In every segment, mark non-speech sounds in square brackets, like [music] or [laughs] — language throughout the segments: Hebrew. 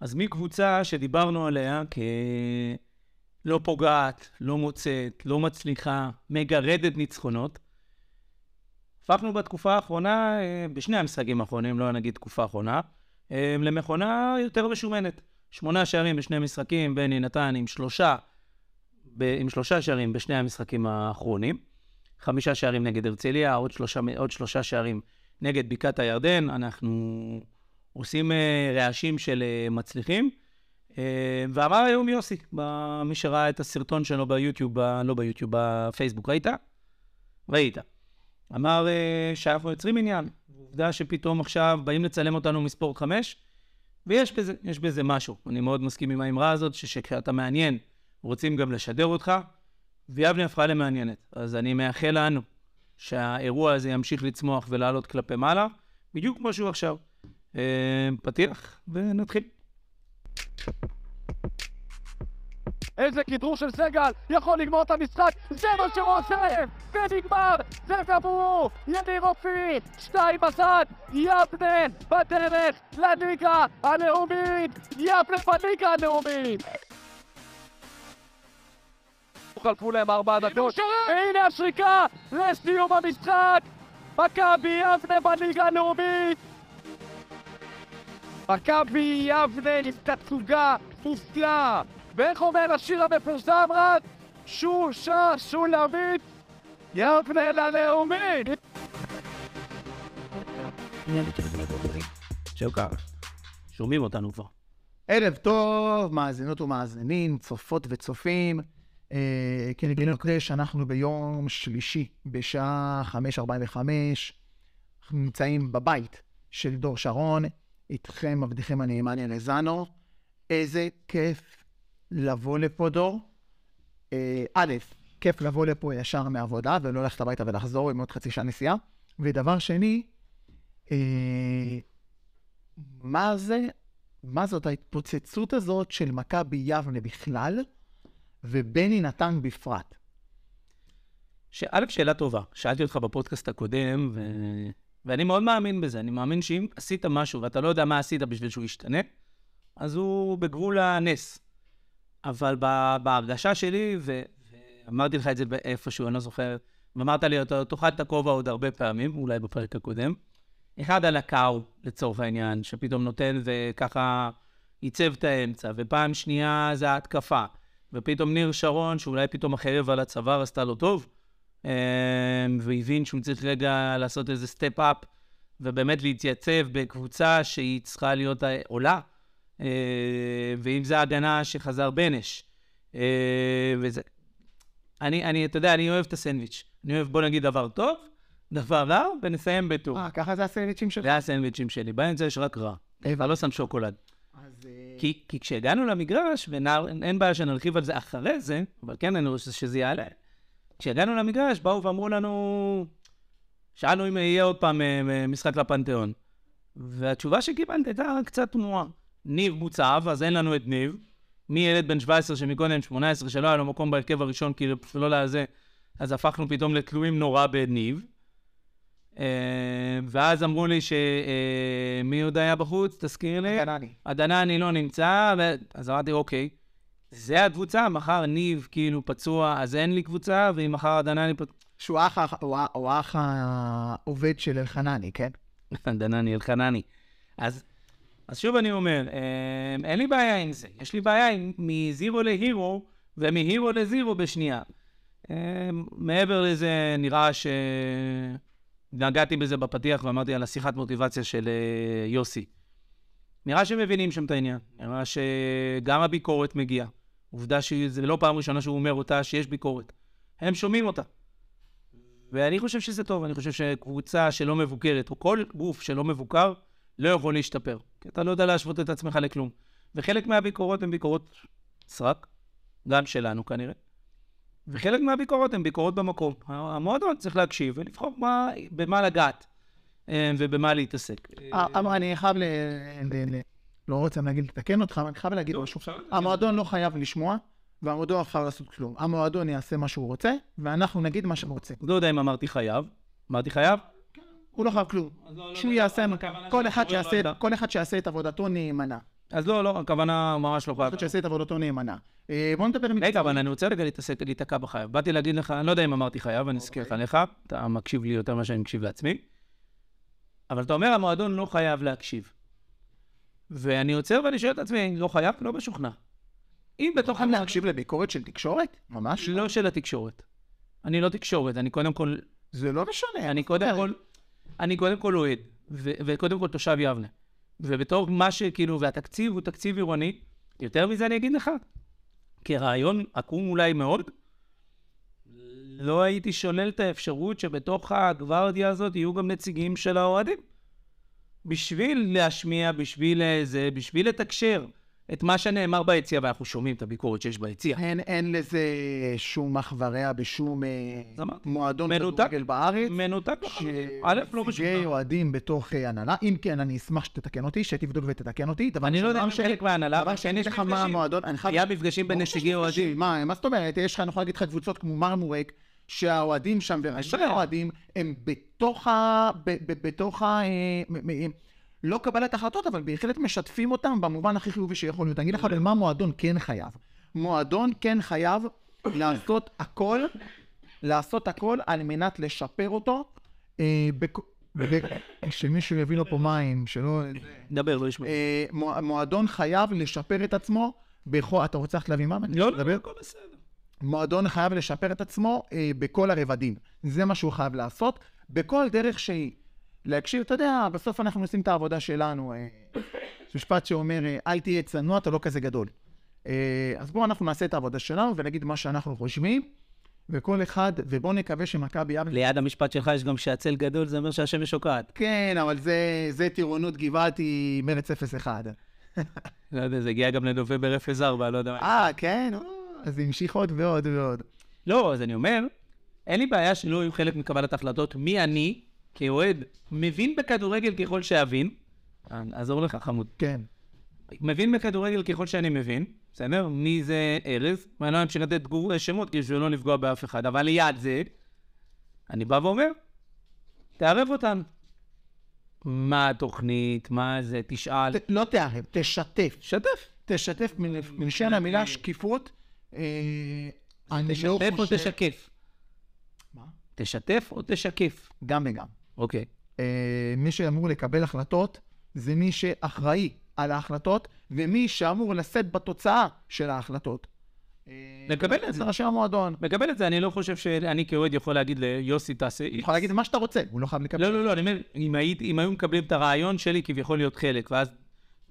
אז מקבוצה שדיברנו עליה כלא פוגעת, לא מוצאת, לא מצליחה, מגרדת ניצחונות, הפכנו בתקופה האחרונה, אה, בשני המשחקים האחרונים, לא נגיד תקופה האחרונה, אה, למכונה יותר משומנת. שמונה שערים בשני משחקים, בני נתן עם שלושה, ב, עם שלושה שערים בשני המשחקים האחרונים. חמישה שערים נגד הרצליה, עוד שלושה, עוד שלושה שערים נגד בקעת הירדן. אנחנו עושים uh, רעשים של uh, מצליחים. Uh, ואמר היום יוסי, מי שראה את הסרטון שלו ביוטיוב, לא ביוטיוב, בפייסבוק, ראית? ראית. אמר שאנחנו יוצרים עניין. עובדה שפתאום עכשיו באים לצלם אותנו מספורט 5, ויש בזה, בזה משהו. אני מאוד מסכים עם האמרה הזאת, שכשאתה מעניין, רוצים גם לשדר אותך, ויבנה הפכה למעניינת. אז אני מאחל לנו שהאירוע הזה ימשיך לצמוח ולעלות כלפי מעלה, בדיוק כמו שהוא עכשיו. אה, פתיח, ונתחיל. איזה כדרור של סגל, יכול לגמור את המשחק, זה מה שהוא עושה, ונגמר, זה גמור, יניר אופיר, שתיים בצד, יבנה בדרך לליגה הלאומית, יבנה בליגה הלאומית. חלפו להם ארבע דקות, והנה השריקה! לסיום המשחק, מכבי יבנה בליגה הלאומית. מכבי יבנה עם תצוגה מופלאה ואיך אומר השיר המפורסם רק? שושה שולמית יבנה ללאומית! זהו. שומעים אותנו כבר. ערב טוב, מאזינות ומאזינים, צופות וצופים. אה, כנגד קרש, אנחנו ביום שלישי בשעה 5.45. אנחנו נמצאים בבית של דור שרון, איתכם, עבדיכם הנאמן אלזנו. איזה כיף לבוא לפה, דור. אה, א', כיף לבוא לפה ישר מעבודה ולא ללכת הביתה ולחזור עם עוד חצי שעה נסיעה. ודבר שני, אה, מה זה, מה זאת ההתפוצצות הזאת של מכבי יבנה בכלל, ובני נתן בפרט? שא', שאלה טובה. שאלתי אותך בפודקאסט הקודם, ו... ואני מאוד מאמין בזה. אני מאמין שאם עשית משהו ואתה לא יודע מה עשית בשביל שהוא ישתנה, אז הוא בגבול הנס. אבל בהרגשה שלי, ואמרתי לך את זה איפשהו, אני לא זוכר, ואמרת לי, אתה תאכל את הכובע עוד הרבה פעמים, אולי בפרק הקודם. אחד על הקאו, לצורך העניין, שפתאום נותן וככה ייצב את האמצע, ופעם שנייה זה ההתקפה, ופתאום ניר שרון, שאולי פתאום החרב על הצוואר עשתה לו טוב, והבין שהוא צריך רגע לעשות איזה סטפ-אפ, ובאמת להתייצב בקבוצה שהיא צריכה להיות עולה. אה, ואם זה ההגנה שחזר בנש. אה, וזה... אני, אני, אתה יודע, אני אוהב את הסנדוויץ'. אני אוהב, בוא נגיד, דבר טוב, דבר רע, ונסיים בטור. אה, ככה זה הסנדוויצ'ים שלך? זה הסנדוויצ'ים שלי. באמצע יש רק רע. אני לא שם שוקולד. אז... אה, כי, כי כשהגענו למגרש, ואין בעיה שנרחיב על זה אחרי זה, אבל כן, אני רוצה שזה יעלה. כשהגענו למגרש, באו ואמרו לנו, שאלנו אם יהיה עוד פעם משחק לפנתיאון. והתשובה שקיבלת הייתה קצת תמוהה. ניב מוצב, אז אין לנו את ניב. מילד בן 17 שמקודם 18, שלא היה לו מקום בהרכב הראשון, כאילו פשוט לא לזה, אז הפכנו פתאום לתלויים נורא בניב. אה, ואז אמרו לי שמי אה, עוד היה בחוץ? תזכיר לי. הדנני. הדנני לא נמצא, אז אמרתי, אוקיי, זה הקבוצה, מחר ניב כאילו פצוע, אז אין לי קבוצה, ואם מחר הדנני פצוע... שהוא האח העובד של אלחנני, כן? [laughs] הדנני, אלחנני. אז אז שוב אני אומר, אמ, אין לי בעיה עם זה. יש לי בעיה עם מזירו להירו ומהירו לזירו בשנייה. אמ, מעבר לזה, נראה ש... נגעתי בזה בפתיח ואמרתי על השיחת מוטיבציה של אה, יוסי. נראה שמבינים שם את העניין. נראה שגם הביקורת מגיעה. עובדה שזה לא פעם ראשונה שהוא אומר אותה, שיש ביקורת. הם שומעים אותה. ואני חושב שזה טוב, אני חושב שקבוצה שלא מבוקרת, או כל גוף שלא מבוקר, לא יכול להשתפר. כי אתה לא יודע להשוות את עצמך לכלום. וחלק מהביקורות הן ביקורות סרק, גם שלנו כנראה. וחלק מהביקורות הן ביקורות במקום. המועדון צריך להקשיב ולבחור מה, במה לגעת אה, ובמה להתעסק. אה, אבל אני חייב ל... לא רוצה להגיד לתקן אותך, אבל אני חייב להגיד לא, משהו. המועדון לא חייב לשמוע, והמועדון לא חייב לעשות כלום. המועדון יעשה מה שהוא רוצה, ואנחנו נגיד מה שהוא רוצה. לא יודע אם אמרתי חייב. אמרתי חייב? הוא לא חייב כלום. לא, לא, שהוא לא, יעשה, כל אחד שיעשה את עבודתו נאמנה. אז לא, לא, הכוונה ממש לא אני חייב. חושב שעשית עבודתו נאמנה. אה, בוא נדבר מקצועית. רגע, אבל אני רוצה רגע להתעסק, להיתקע בחייב. באתי להגיד לך, אני לא יודע אם אמרתי חייב, אני אזכיר לך לך, אתה מקשיב לי יותר ממה שאני מקשיב לעצמי. אבל אתה אומר, המועדון לא חייב להקשיב. ואני עוצר ואני שואל את עצמי, לא חייב? לא משוכנע. אם בתוך תוכל להקשיב לביקורת של תקשורת? ממש לא. לא של התקשורת. אני לא תקשורת, אני קודם כל, זה לא משנה. אני קודם כל, אני קודם כל אוהד, וקודם כל תושב יבנה. ובתור מה שכאילו, והתקציב הוא תקציב עירוני, יותר מזה אני אגיד לך, כרעיון עקום אולי מאוד, לא הייתי שולל את האפשרות שבתוך הגוורדיה הזאת יהיו גם נציגים של האוהדים. בשביל להשמיע, בשביל זה, בשביל לתקשר את מה שנאמר ביציע, ואנחנו שומעים את הביקורת שיש ביציע. אין, אין לזה שום אח ורע בשום אה, מועדון. כדורגל בארץ. מנותק לחלוטין. א', לא שנציגי משוכנע. אוהדים בתוך אה, הנהלה, אם כן, אני אשמח שתתקן אותי, שתבדוק ותתקן אותי. דבר אני לא יודע אם חלק מההנהלה, דבר אבל יש יש לך מה מפגשים. המועדון. היה מפגשים בין נציגי אוהדים. מה זאת אומרת? יש לך, אני יכול להגיד לך קבוצות כמו מרמורק, שהאוהדים שם וראשי. האוהדים הם בתוך ה... ב- ב- בתוך ה... אה, מ- לא קבלת החלטות, אבל בהחלט משתפים אותם במובן הכי חיובי שיכול להיות. אני אגיד לך במה מועדון כן חייב. מועדון כן חייב לעשות הכל, לעשות הכל על מנת לשפר אותו. אה, שמישהו יביא לו פה מים, שלא... דבר, לא ישמע. אה, מוע- מועדון חייב לשפר את עצמו. אתה רוצה ללכת להביא מים? לא, לא? הכל בסדר. מועדון חייב לשפר את עצמו אה, בכל הרבדים. זה מה שהוא חייב לעשות, בכל דרך שהיא. להקשיב, אתה יודע, בסוף אנחנו עושים את העבודה שלנו. אה, יש [laughs] משפט שאומר, אה, אל תהיה צנוע, אתה לא כזה גדול. אה, אז בואו אנחנו נעשה את העבודה שלנו ונגיד מה שאנחנו חושבים, וכל אחד, ובואו נקווה שמכבי יבנה... ליד המשפט שלך יש גם שהצל גדול, זה אומר שהשמש שוקעת. כן, אבל זה, זה טירונות גבעתי מרץ 0-1. לא יודע, זה הגיע גם לנובמבר 04, לא יודע מה. אה, כן? אז זה המשיך עוד ועוד ועוד. לא, אז אני אומר, אין לי בעיה שלא יהיו חלק מקבלת החלטות. מי אני, כאוהד, מבין בכדורגל ככל שאבין, אה, אעזור לך, חמוד. כן. מבין בכדורגל ככל שאני מבין, בסדר? מי זה ארז, ואני לא אמשיך לתת גור- שמות כדי שלא לפגוע באף אחד, אבל ליד זה, אני בא ואומר, תערב אותנו. מה התוכנית, מה זה, תשאל, ת- לא תערב, תשתף. שתף. תשתף מל- מלשון המילה שקיפות. אה, אני לא תשתף או חושב... תשקף? מה? תשתף או תשקף? גם וגם. אוקיי. אה, מי שאמור לקבל החלטות זה מי שאחראי על ההחלטות, ומי שאמור לשאת בתוצאה של ההחלטות. אה, לקבל את זה. ראשי המועדון. מקבל את זה, אני לא חושב שאני כאוהד יכול להגיד ליוסי תעשה אתה יכול להגיד מה שאתה רוצה, הוא לא חייב לקבל. לא, לא, לא, אני אומר, אם היו מקבלים את הרעיון שלי כביכול להיות חלק, ואז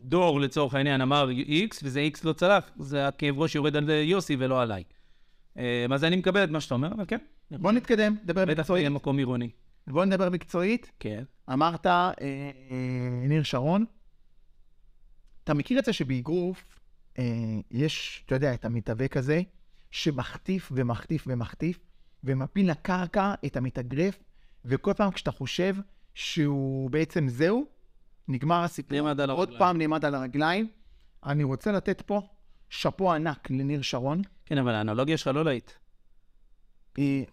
דור לצורך העניין אמר X, וזה X לא צלח, זה הכאב ראש יורד על יוסי ולא עליי. אה, אז אני מקבל את מה שאתה אומר, אבל כן, בוא נתקדם, נדבר בטח מקצועית. יהיה מקום עירוני. בוא נדבר מקצועית. כן. אמרת, אה, אה, ניר שרון, אתה מכיר את זה שבאגרוף אה, יש, אתה יודע, את המתאבק הזה, שמחטיף ומחטיף ומחטיף, ומפיל לקרקע את המתאגרף, וכל פעם כשאתה חושב שהוא בעצם זהו, נגמר הסיפור. נעמד על עוד הרגליים. פעם נעמד על הרגליים. אני רוצה לתת פה שאפו ענק לניר שרון. כן, אבל האנלוגיה שלך לא להיט. אה,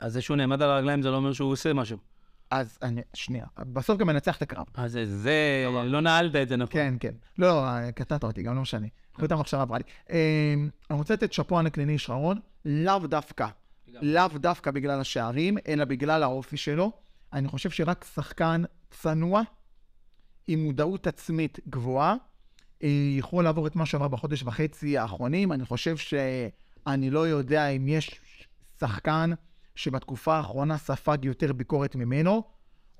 אז זה שהוא נעמד על הרגליים זה לא אומר שהוא עושה משהו. אז אני, שנייה, בסוף גם מנצח את הקרב. אז זה, זה, לא נעלת את זה נכון. כן, כן. לא, קטעת אותי, גם לא משנה. חוט המחשבה עברה לי. אה, אני רוצה לתת שאפו ענק לניר שרון, לאו דווקא. לאו דווקא בגלל השערים, אלא בגלל האופי שלו. אני חושב שרק שחקן צנוע, עם מודעות עצמית גבוהה, אה, יכול לעבור את מה שעבר בחודש וחצי האחרונים. אני חושב שאני לא יודע אם יש שחקן שבתקופה האחרונה ספג יותר ביקורת ממנו.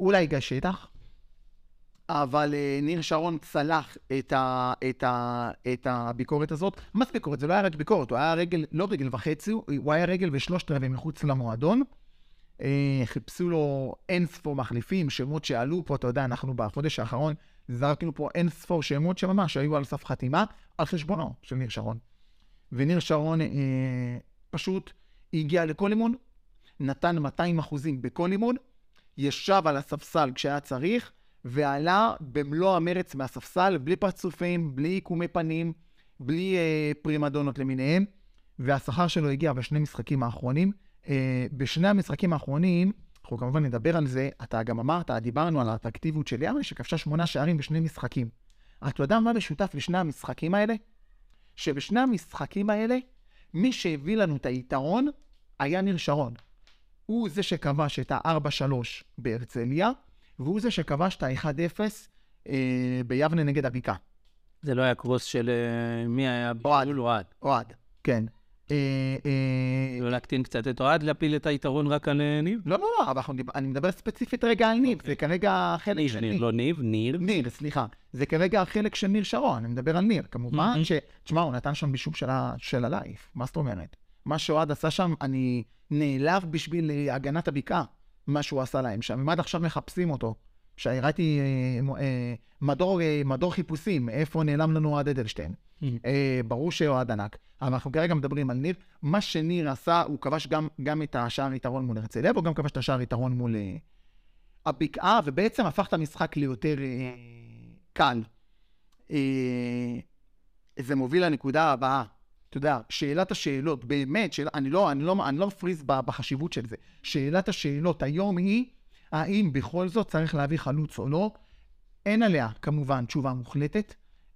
אולי גיא שטח, אבל אה, ניר שרון צלח את, ה, את, ה, את הביקורת הזאת. מה זה ביקורת? זה לא היה רק ביקורת, הוא היה רגל, לא רגל וחצי, הוא היה רגל ושלושת רבעי מחוץ למועדון. אה, חיפשו לו אין ספור מחליפים, שמות שעלו פה, אתה יודע, אנחנו בחודש האחרון זרקנו פה אין ספור שמות שממש היו על סף חתימה, על חשבונו של ניר שרון. וניר שרון אה, פשוט הגיע לכל אימון, נתן 200 אחוזים בכל אימון, ישב על הספסל כשהיה צריך, ועלה במלוא המרץ מהספסל, בלי פרצופים, בלי עיקומי פנים, בלי אה, פרימדונות למיניהם, והשכר שלו הגיע בשני משחקים האחרונים. אה, בשני המשחקים האחרונים, אנחנו כמובן נדבר על זה, אתה גם אמרת, דיברנו על האטרקטיביות של יאמרי, שכבשה שמונה שערים בשני משחקים. אתה יודע מה משותף לשני המשחקים האלה? שבשני המשחקים האלה, מי שהביא לנו את היתרון היה ניר שרון. הוא זה שכבש את ה-4-3 בהרצליה, והוא זה שכבש את ה-1-0 אה, ביבנה נגד הבקעה. זה לא היה קרוס של אה, מי היה? אוהד. אוהד, כן. אה, אה, לא להקטין קצת את אוהד, להפיל את היתרון רק על אה, ניב? לא, לא, לא, אני מדבר ספציפית רגע על ניב, זה כרגע חלק ניב, של ניר. לא ניב, ניר. ניר, סליחה. זה כרגע החלק של ניר שרון, אני מדבר על ניר. כמובן. ש... תשמע, הוא נתן שם בישול של, הלייף, מה זאת אומרת? מה שאוהד עשה שם, אני נעלב בשביל הגנת הבקעה, מה שהוא עשה להם שם. הם עד עכשיו מחפשים אותו. שהראיתי מ- מדור, אה, מדור חיפושים, איפה נעלם לנו אוהד אדלשטיין. אה, ברור שאוהד ענק, אבל אנחנו כרגע מדברים על ניר. מה שניר עשה, הוא כבש גם, גם את השער יתרון מול הרצליה, והוא גם כבש את השער יתרון מול אה, הבקעה, ובעצם הפך את המשחק ליותר אה, קל. אה, זה מוביל לנקודה הבאה. אתה יודע, שאלת השאלות, באמת, שאל, אני, לא, אני, לא, אני לא מפריז בחשיבות של זה. שאלת השאלות היום היא, האם בכל זאת צריך להביא חלוץ או לא? אין עליה, כמובן, תשובה מוחלטת.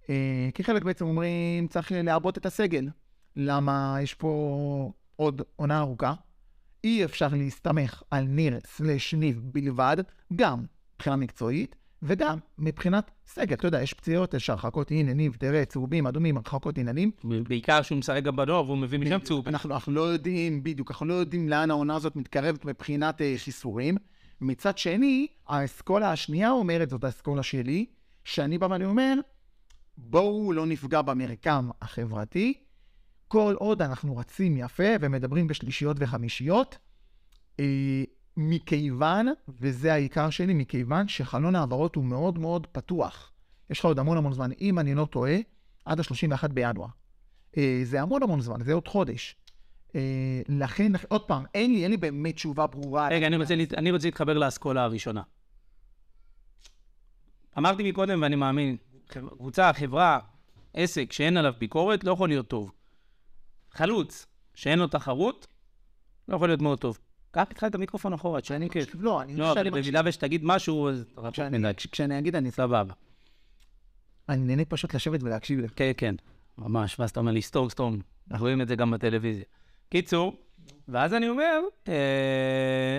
אה, כי חלק בעצם אומרים, צריך לעבות את הסגל. למה יש פה עוד עונה ארוכה? אי אפשר להסתמך על ניר סלש ניב בלבד, גם מבחינה מקצועית, וגם מבחינת סגל. אתה יודע, יש פציעות, יש הרחקות, הנה, ניב, תראה, צהובים, אדומים, הרחקות עניינים. בעיקר שהוא משחק גם בנוער, והוא מביא משם צהוב. אנחנו, אנחנו לא יודעים, בדיוק, אנחנו לא יודעים לאן העונה הזאת מתקרבת מבחינת אה, חיסורים. מצד שני, האסכולה השנייה אומרת, זאת האסכולה שלי, שאני בא ואני אומר, בואו לא נפגע במרקם החברתי, כל עוד אנחנו רצים יפה ומדברים בשלישיות וחמישיות, אה, מכיוון, וזה העיקר שלי, מכיוון שחלון העברות הוא מאוד מאוד פתוח. יש לך עוד המון המון זמן, אם אני לא טועה, עד ה-31 בינואר. אה, זה המון המון זמן, זה עוד חודש. אה, לכן, עוד פעם, אין לי, אין לי באמת תשובה ברורה. רגע, אני רוצה, אני רוצה להתחבר לאסכולה הראשונה. אמרתי מקודם, ואני מאמין, קבוצה, חברה, עסק שאין עליו ביקורת, לא יכול להיות טוב. חלוץ שאין לו תחרות, לא יכול להיות מאוד טוב. קח איתך את המיקרופון אחורה, תשני כיף. לא, אני לא, במידה ושתגיד משהו, אז כשאני- אגיד, אני סבבה. אני נהנה פשוט לשבת ולהקשיב לך. כן, כן, ממש. ואז אתה אומר לי, סתום, סתום. אנחנו רואים את זה גם בטלוויזיה. קיצור, ואז אני אומר, אה,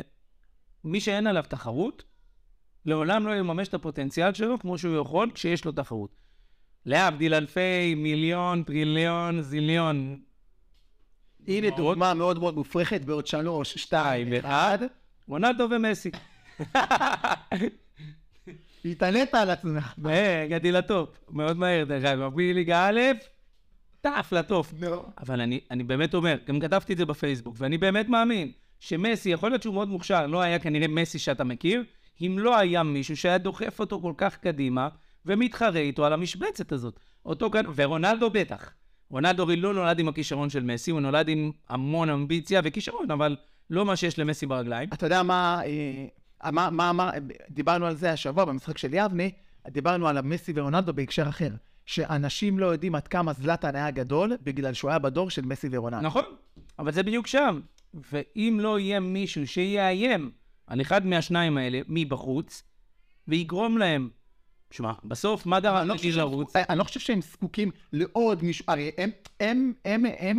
מי שאין עליו תחרות, לעולם לא יממש את הפוטנציאל שלו כמו שהוא יכול כשיש לו תחרות. להבדיל אלפי, מיליון, טריליון, זיליון. הנה. דוגמה מאוד מאוד מופרכת בעוד שלוש, שתיים, אחד. רונלדו ומסי. [laughs] התעלית על עצמך. מהר, הגעתי לטופ. מאוד מהר, דרך אגב. בלי ליגה א', טף לטופ. אבל אני באמת אומר, גם כתבתי את זה בפייסבוק, ואני באמת מאמין שמסי, יכול להיות שהוא מאוד מוכשר, לא היה כנראה מסי שאתה מכיר, אם לא היה מישהו שהיה דוחף אותו כל כך קדימה, ומתחרה איתו על המשבצת הזאת. אותו כאן, ורונלדו בטח. רונלדו הרי לא נולד עם הכישרון של מסי, הוא נולד עם המון אמביציה וכישרון, אבל לא מה שיש למסי ברגליים. אתה יודע מה, אה, מה, מה, מה, דיברנו על זה השבוע במשחק של יבנה, דיברנו על המסי ורונלדו בהקשר אחר. שאנשים לא יודעים עד כמה זלאטן היה גדול, בגלל שהוא היה בדור של מסי ורונלדו. נכון, אבל זה בדיוק שם. ואם לא יהיה מישהו שיאיים על אחד מהשניים האלה מבחוץ, ויגרום להם, שמע, בסוף מה גרם לא לי חושב לרוץ? אני לא חושב שהם זקוקים לעוד מישהו, הרי הם, הם, הם, הם,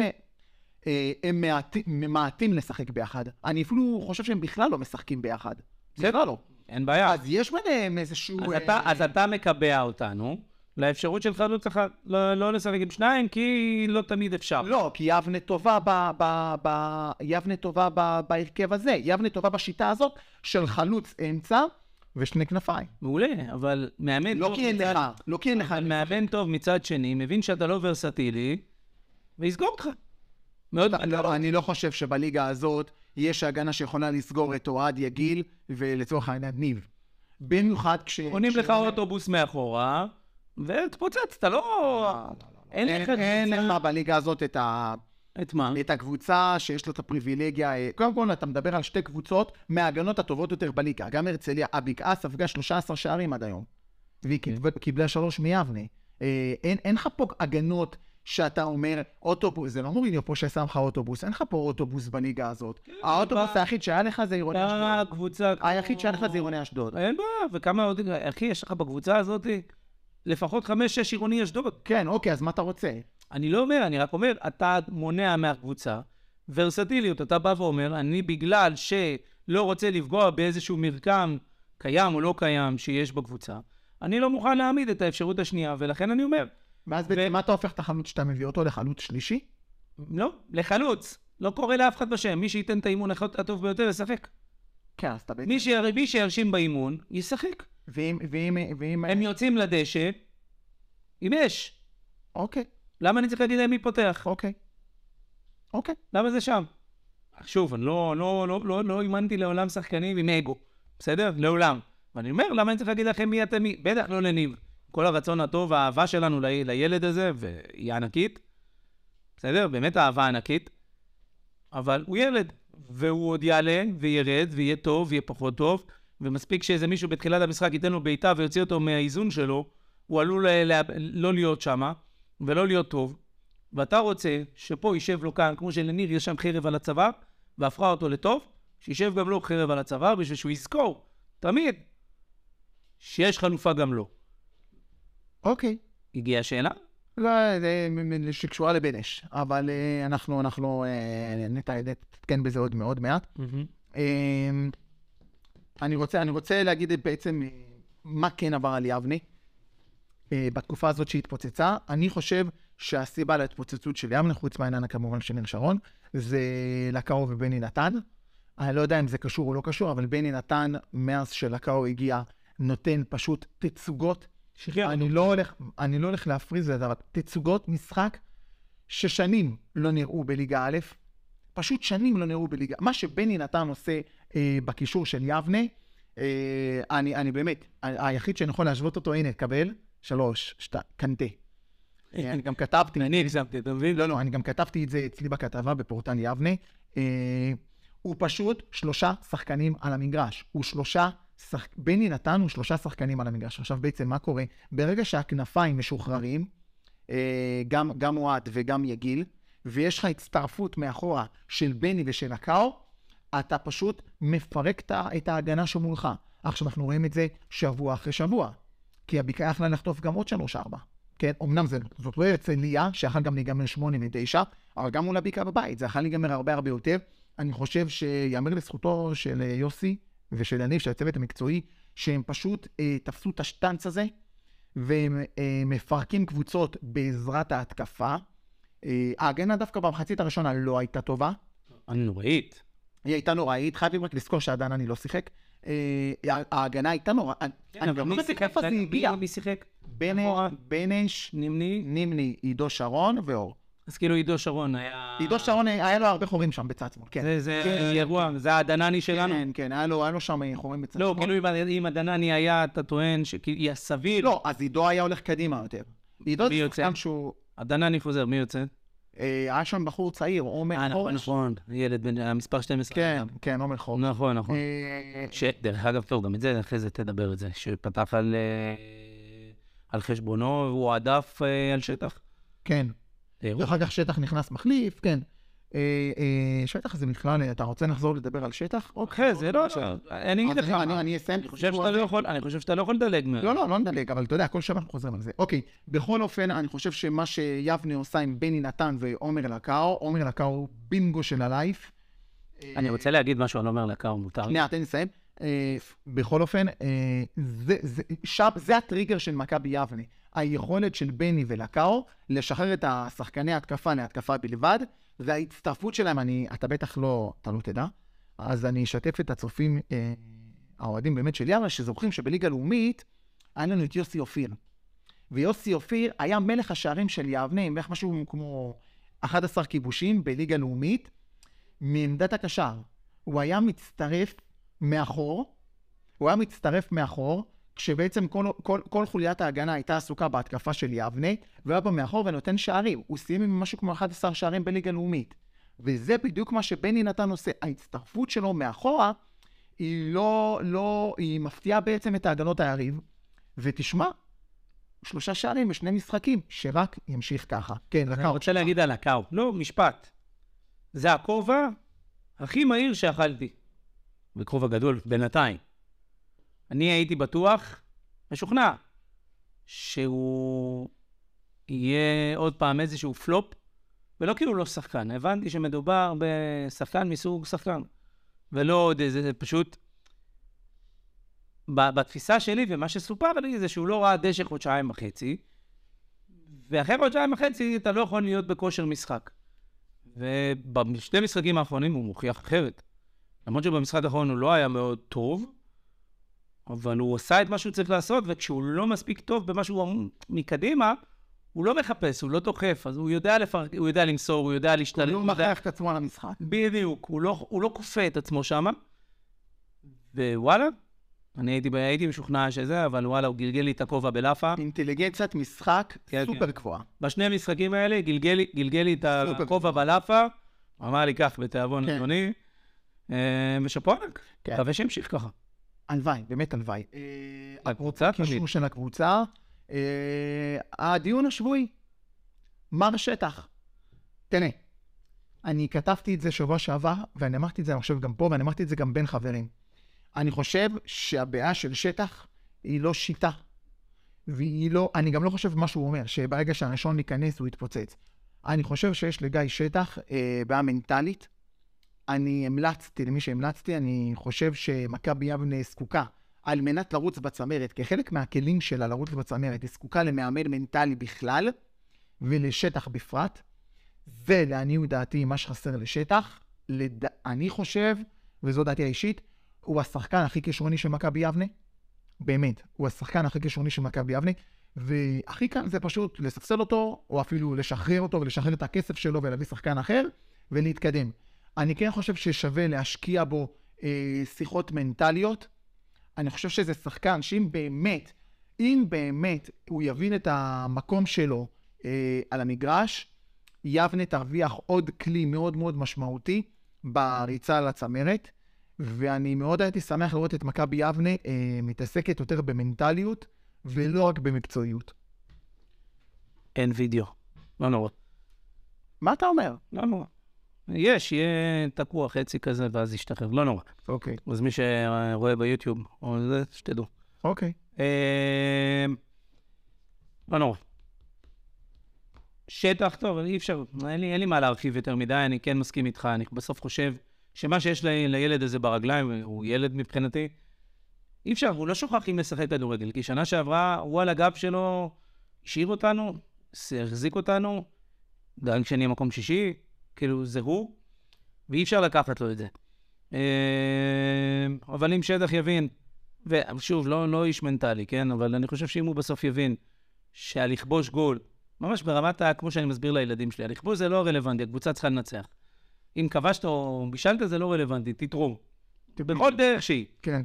אה, הם מעטים- ממעטים לשחק ביחד. אני אפילו חושב שהם בכלל לא משחקים ביחד. בכלל לא. אין בעיה. אז יש ביניהם איזשהו... אז אה, אתה, אז אתה מקבע אותנו לאפשרות של חלוץ אחד לא, לא לשחק עם שניים, כי לא תמיד אפשר. לא, כי יבנה טובה ב... ב, ב יבנה טובה ב, בהרכב הזה. יבנה טובה בשיטה הזאת של חלוץ אמצע ושני כנפיים. מעולה, אבל מאמן לא טוב כי אין לך, לא כי אין לך... אבל מאמן טוב מצד שני, מבין שאתה לא ורסטילי, ויסגור אותך. מאוד... לא, אני לא חושב שבליגה הזאת יש הגנה שיכולה לסגור את אוהד יגיל ולצורך העניין ניב. במיוחד כש... קונים כש- לך אוטובוס מאחורה, ותפוצץ, אתה לא... אין לך אין, אין קבוצה- לך בליגה הזאת את, ה... את מה? את הקבוצה שיש לו את הפריבילגיה. אה, קודם כל, אתה מדבר על שתי קבוצות מההגנות הטובות יותר בליגה. גם הרצליה, הבקעה ספגה 13 שערים עד היום. והיא כן. קיבלה- שלוש מיבנה. אה, אין, אין לך פה הגנות שאתה אומר, אוטובוס, זה לא מוריניו פה ששם לך אוטובוס, אין לך פה אוטובוס בליגה הזאת. האוטובוס בא- היחיד שהיה לך זה עירוני אשדוד. היחיד שהיה לך זה עירוני אשדוד. אין בעיה, וכמה עוד... אחי, יש לך בקבוצה הזאת לפחות חמש-שש עירוני אשדוד. כן, אוקיי, אז מה אתה רוצה? אני לא אומר, אני רק אומר, אתה מונע מהקבוצה ורסטיליות. אתה בא ואומר, אני בגלל שלא רוצה לפגוע באיזשהו מרקם קיים או לא קיים שיש בקבוצה, אני לא מוכן להעמיד את האפשרות השנייה, ולכן אני אומר, ואז בעצם מה אתה הופך את החלוץ שאתה מביא אותו לחלוץ שלישי? לא, לחלוץ. לא קורא לאף אחד בשם. מי שייתן את האימון הטוב ביותר ישחק. כן, אז אתה בעצם... מי שירשים באימון, ישחק. ואם... ואם... ואם... הם יוצאים לדשא עם אש. אוקיי, למה אני צריך להגיד להם מי פותח? אוקיי. אוקיי. למה זה שם? שוב, אני לא, לא, לא, לא, לא אימנתי לעולם שחקנים עם אגו, בסדר? לעולם. ואני אומר, למה אני צריך להגיד לכם מי אתם מי? בטח לא לניב. כל הרצון הטוב, האהבה שלנו ל- לילד הזה, והיא ענקית, בסדר? באמת אהבה ענקית, אבל הוא ילד, והוא עוד יעלה, וירד, ויהיה טוב, ויהיה פחות טוב, ומספיק שאיזה מישהו בתחילת המשחק ייתן לו בעיטה ויוציא אותו מהאיזון שלו, הוא עלול לה- לא להיות שמה, ולא להיות טוב, ואתה רוצה שפה יישב לו כאן, כמו שלניר יש שם חרב על הצוואר, והפכה אותו לטוב, שישב גם לו חרב על הצוואר, בשביל שהוא יזכור, תמיד, שיש חלופה גם לו. אוקיי. הגיעה השאלה? לא, זה שקשורה לבנש, אבל אה, אנחנו, אנחנו אה, נת- נתעדכן בזה עוד מאוד מעט. אני רוצה, אני רוצה להגיד בעצם אה, מה כן עבר על יבנה אה, בתקופה הזאת שהתפוצצה. אני חושב שהסיבה להתפוצצות של יבנה, חוץ מהעניין כמובן של ניר שרון, זה לקאו ובני נתן. אני לא יודע אם זה קשור או לא קשור, אבל בני נתן, מאז שלקאו הגיע, נותן פשוט תצוגות שחרר. אני לא הולך, אני לא הולך להפריז לזה, אבל תצוגות משחק ששנים לא נראו בליגה א', פשוט שנים לא נראו בליגה. מה שבני נתן עושה אה, בקישור של יבנה, אה, אני, אני באמת, ה- היחיד שאני יכול להשוות אותו, הנה, קבל, שלוש, שתיים, קנטה. אה, אני גם כתבתי, אני הגזמתי, אתה מבין? לא, לא, אני גם כתבתי את זה אצלי בכתבה בפורטל יבנה. אה, הוא פשוט שלושה שחקנים על המגרש. הוא שלושה, שח... בני נתן הוא שלושה שחקנים על המגרש. עכשיו בעצם מה קורה? ברגע שהכנפיים משוחררים, אה, גם, גם אוהד וגם יגיל, ויש לך הצטרפות מאחורה של בני ושל הקאו, אתה פשוט מפרק את ההגנה שמולך. עכשיו אנחנו רואים את זה שבוע אחרי שבוע. כי הבקעה יכלה לחטוף גם עוד שלוש-ארבע. כן, אמנם זה, זאת לא הרצליה, שיכול גם להיגמר שמונה ותשע, אבל גם מול הבקעה בבית, זה יכול להיגמר הרבה הרבה יותר. אני חושב שיאמר לזכותו של אה, יוסי ושל יניב, של הצוות המקצועי, שהם פשוט אה, תפסו את השטנץ הזה, והם אה, מפרקים קבוצות בעזרת ההתקפה. אה, ההגנה דווקא במחצית הראשונה לא הייתה טובה, הנוראית. היא הייתה נוראית, חייבים רק לזכור שעדיין אני לא שיחק. אה, ההגנה הייתה נורא... אני גם לא מבין איפה זה הגיע. מי שיחק? בנש, נימני. נימני, עידו שרון ואור. אז כאילו עידו שרון היה... עידו שרון, היה לו הרבה חורים שם בצד שמאל, כן. זה, כן. אירוע, זה הדנני שלנו. כן, כן, היה לו שם אה, חורים בצד לא, שמאל. כאילו אם- הדנני היה, אתה טוען שהיא הסביר. לא, אז עידו היה הולך קדימה יותר. עידו מי זה? שחקן שהוא... הדנני חוזר, מי יוצא? אה, היה שם בחור צעיר, עומר אה, נכון, חורש. נכון. ילד בן המספר 12. כן, כן, עומר חורש. נכון, נכון. אה, שדרך אגב, טוב, גם את זה, אחרי זה תדבר את זה, שפתח על, אה, חשבונו, הוא הועדף אה, על שטח. כן. אירוע. אחר כך שטח נכנס מחליף, כן. אה, אה, שטח זה בכלל, אתה רוצה לחזור לדבר על שטח? אחרי זה, לא עכשיו. אני אגיד לך, אני- אסיים. אני חושב שאתה לא יכול, אני חושב שאתה לא יכול לדלג. לא, לא, לא נדלג, אבל אתה יודע, כל שבוע אנחנו חוזרים על זה. אוקיי, בכל אופן, אני חושב שמה שיבנה עושה עם בני נתן ועומר לקאו, עומר לקאו הוא בינגו של הלייף. אני רוצה להגיד משהו, לא אומר לקר, מותר. שנייה, תן לי לסיים. אה, בכל אופן, אה, זה, הטריגר של מכבי יבנה. היכולת של בני ולקאו לשחרר את השחקני ההתקפה להתקפה בלבד, וההצטרפות שלהם, אני, אתה בטח לא, אתה לא תדע, אז אני אשתף את הצופים, אה, האוהדים באמת של יבנה, שזוכרים שבליגה לאומית היה לנו את יוסי אופיר. ויוסי אופיר היה מלך השערים של יבנה, עם בערך משהו כמו 11 כיבושים בליגה לאומית, מעמדת הקשר. הוא היה מצטרף מאחור, הוא היה מצטרף מאחור, כשבעצם כל, כל, כל חוליית ההגנה הייתה עסוקה בהתקפה של יבנה, והוא היה בא מאחור ונותן שערים. הוא סיים עם משהו כמו 11 שערים בליגה לאומית. וזה בדיוק מה שבני נתן עושה. ההצטרפות שלו מאחורה, היא לא, לא, היא מפתיעה בעצם את ההגנות היריב. ותשמע, שלושה שערים ושני משחקים, שרק ימשיך ככה. כן, אני לקאו. רוצה להגיד על הקאו. לא, משפט. זה הכובע הכי מהיר שאכלתי. וכובע גדול בינתיים. אני הייתי בטוח, משוכנע, שהוא יהיה עוד פעם איזשהו פלופ, ולא כי הוא לא שחקן, הבנתי שמדובר בשחקן מסוג שחקן, ולא עוד איזה, פשוט... ב- בתפיסה שלי, ומה שסופר לי, זה שהוא לא ראה דשא חודשיים וחצי, ואחרי חודשיים וחצי אתה לא יכול להיות בכושר משחק. ובשני משחקים האחרונים הוא מוכיח אחרת. למרות שבמשחק האחרון הוא לא היה מאוד טוב, אבל הוא עשה את מה שהוא צריך לעשות, וכשהוא לא מספיק טוב במה שהוא אמ- מקדימה, הוא לא מחפש, הוא לא דוחף, אז הוא יודע, לפר... הוא יודע למסור, הוא יודע הוא להשתלט. לא הוא יודע- מכריח את עצמו על המשחק. בדיוק, הוא לא, הוא לא כופה את עצמו שם. ווואלה, אני הייתי, הייתי משוכנע שזה, אבל וואלה, הוא גלגל לי את הכובע בלאפה. אינטליגנציית משחק כן, סופר כן. גבוהה. בשני המשחקים האלה גלגל, גלגל לי את סופר. הכובע בלאפה, הוא אמר לי, קח בתיאבון כן. אדוני, אה, ושאפו ענק, כן. מקווה שימשיך ככה. הלוואי, באמת הלוואי. הקבוצה תמיד. קישור של הקבוצה. אה, הדיון השבועי, מר שטח. תראה, אני כתבתי את זה שבוע שעבר, ואני אמרתי את זה, אני חושב, גם פה, ואני אמרתי את זה גם בין חברים. אני חושב שהבעיה של שטח היא לא שיטה. והיא לא, אני גם לא חושב מה שהוא אומר, שברגע שהראשון ייכנס הוא יתפוצץ. אני חושב שיש לגיא שטח אה, בעיה מנטלית. אני המלצתי, למי שהמלצתי, אני חושב שמכבי יבנה זקוקה על מנת לרוץ בצמרת, כחלק מהכלים שלה לרוץ בצמרת, היא זקוקה למאמן מנטלי בכלל, ולשטח בפרט. זה, לעניות דעתי, מה שחסר לשטח. לד... אני חושב, וזו דעתי האישית, הוא השחקן הכי כישרוני של מכבי יבנה. באמת, הוא השחקן הכי כישרוני של מכבי יבנה, והכי קל זה פשוט לספסל אותו, או אפילו לשחרר אותו ולשחרר את הכסף שלו ולהביא שחקן אחר, ולהתקדם. אני כן חושב ששווה להשקיע בו אה, שיחות מנטליות. אני חושב שזה שחקן שאם באמת, אם באמת הוא יבין את המקום שלו אה, על המגרש, יבנה תרוויח עוד כלי מאוד מאוד משמעותי בריצה לצמרת, ואני מאוד הייתי שמח לראות את מכבי יבנה אה, מתעסקת יותר במנטליות ולא רק במקצועיות. אין וידאו, לא נורא. מה אתה אומר? לא נורא. יש, יהיה תקוע חצי כזה, ואז ישתחרר, לא נורא. אוקיי. אז מי שרואה ביוטיוב, או זה, שתדעו. אוקיי. אה, לא נורא. שטח, טוב, אי אפשר, אין לי, אין לי מה להרחיב יותר מדי, אני כן מסכים איתך, אני בסוף חושב שמה שיש לי, לילד הזה ברגליים, הוא ילד מבחינתי, אי אפשר, הוא לא שוכח אם לשחק כדורגל, כי שנה שעברה, הוא על הגב שלו השאיר אותנו, החזיק אותנו, דאג שאני מקום שישי, כאילו, זה הוא, ואי אפשר לקחת לו את זה. אה, אבל אם שטח יבין, ושוב, לא, לא איש מנטלי, כן? אבל אני חושב שאם הוא בסוף יבין שהלכבוש גול, ממש ברמת ה... כמו שאני מסביר לילדים שלי, הלכבוש זה לא רלוונטי, הקבוצה צריכה לנצח. אם כבשת או בישלת זה לא רלוונטי, תתרום. בכל דרך שהיא. כן.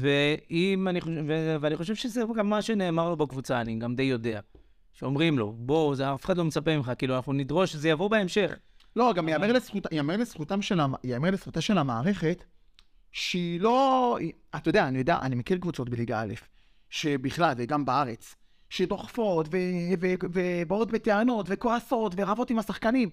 ואם אני חושב, ואני חושב שזה גם מה שנאמר לו בקבוצה, אני גם די יודע. שאומרים לו, בוא, זה, אף אחד לא מצפה ממך, כאילו, אנחנו נדרוש שזה יבוא בהמשך. לא, גם ייאמר לזכות, לזכותם של, ייאמר לזכותה של המערכת, שהיא לא... אתה יודע, אני יודע, אני מכיר קבוצות בליגה א', שבכלל, וגם בארץ, שדוחפות ובאות בטענות וכועסות ורבות עם השחקנים.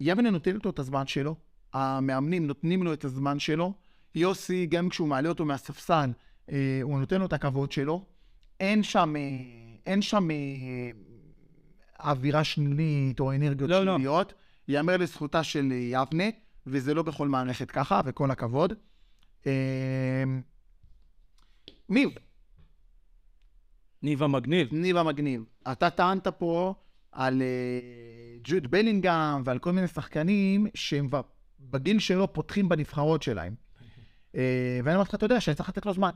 יבנה נותנת לו את הזמן שלו, המאמנים נותנים לו את הזמן שלו, יוסי, גם כשהוא מעלה אותו מהספסל, אה, הוא נותן לו את הכבוד שלו. אין שם, אה, אין שם אה, אווירה שלילית או אנרגיות לא, לא. שליליות. ייאמר לזכותה של יבנה, וזה לא בכל מערכת ככה, וכל הכבוד. אה, ניב, ניב המגניב. ניב המגניב, אתה טענת פה על אה, ג'וד בלינגהם ועל כל מיני שחקנים שהם בגיל שלו פותחים בנבחרות שלהם. ואני אומר לך, אתה יודע שאני צריך לתת לו זמן.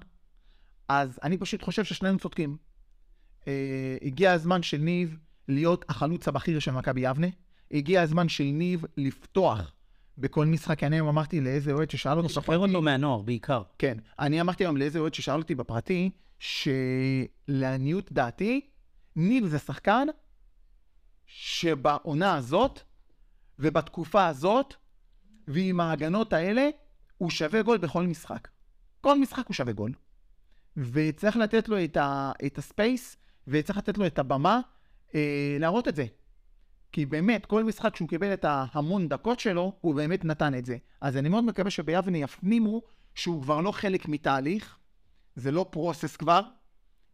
אז אני פשוט חושב ששנינו צודקים. אה, הגיע הזמן של ניב להיות החלוץ הבכיר של מכבי יבנה. הגיע הזמן של ניב לפתוח בכל משחק. אני היום אמרתי לאיזה אוהד ששאל אותי... לשחרר אותו מהנוער, בעיקר. כן. אני אמרתי היום לאיזה אוהד ששאל אותי בפרטי, שלעניות דעתי, ניב זה שחקן שבעונה הזאת ובתקופה הזאת ועם ההגנות האלה, הוא שווה גול בכל משחק. כל משחק הוא שווה גול. וצריך לתת לו את, ה, את הספייס, וצריך לתת לו את הבמה אה, להראות את זה. כי באמת, כל משחק שהוא קיבל את ההמון דקות שלו, הוא באמת נתן את זה. אז אני מאוד מקווה שביבנה יפנימו שהוא כבר לא חלק מתהליך, זה לא פרוסס כבר,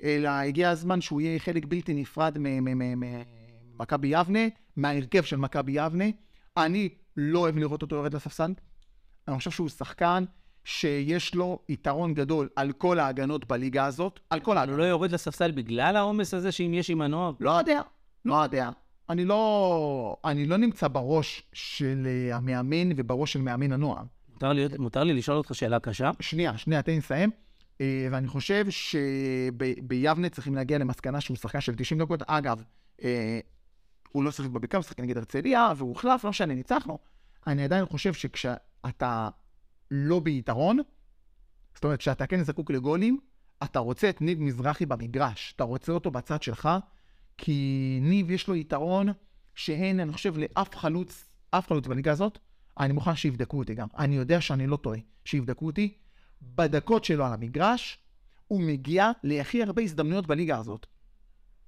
אלא הגיע הזמן שהוא יהיה חלק בלתי נפרד ממכבי יבנה, מההרכב של מכבי יבנה. אני לא אוהב לראות אותו יורד לספסל. אני חושב שהוא שחקן שיש לו יתרון גדול על כל ההגנות בליגה הזאת, על כל הוא ההגנות. לא יורד לספסל בגלל העומס הזה שאם יש עם הנוער? לא יודע, לא יודע. אני לא, אני לא נמצא בראש של אה, המאמן ובראש של מאמן הנוער. מותר לי, מותר לי לשאול אותך שאלה קשה? שנייה, שנייה, תן לי לסיים. אה, ואני חושב שביבנה צריכים להגיע למסקנה שהוא שחקן של 90 דקות. אגב, אה, הוא לא שיחק בבקעה, הוא שיחק נגד הרצליה, והוא הוחלף, לא משנה, ניצחנו. אני עדיין חושב שכשאתה לא ביתרון, זאת אומרת, כשאתה כן זקוק לגולים, אתה רוצה את ניב מזרחי במגרש. אתה רוצה אותו בצד שלך, כי ניב יש לו יתרון שאין, אני חושב, לאף חלוץ, אף חלוץ בליגה הזאת. אני מוכן שיבדקו אותי גם. אני יודע שאני לא טועה. שיבדקו אותי. בדקות שלו על המגרש, הוא מגיע להכי הרבה הזדמנויות בליגה הזאת.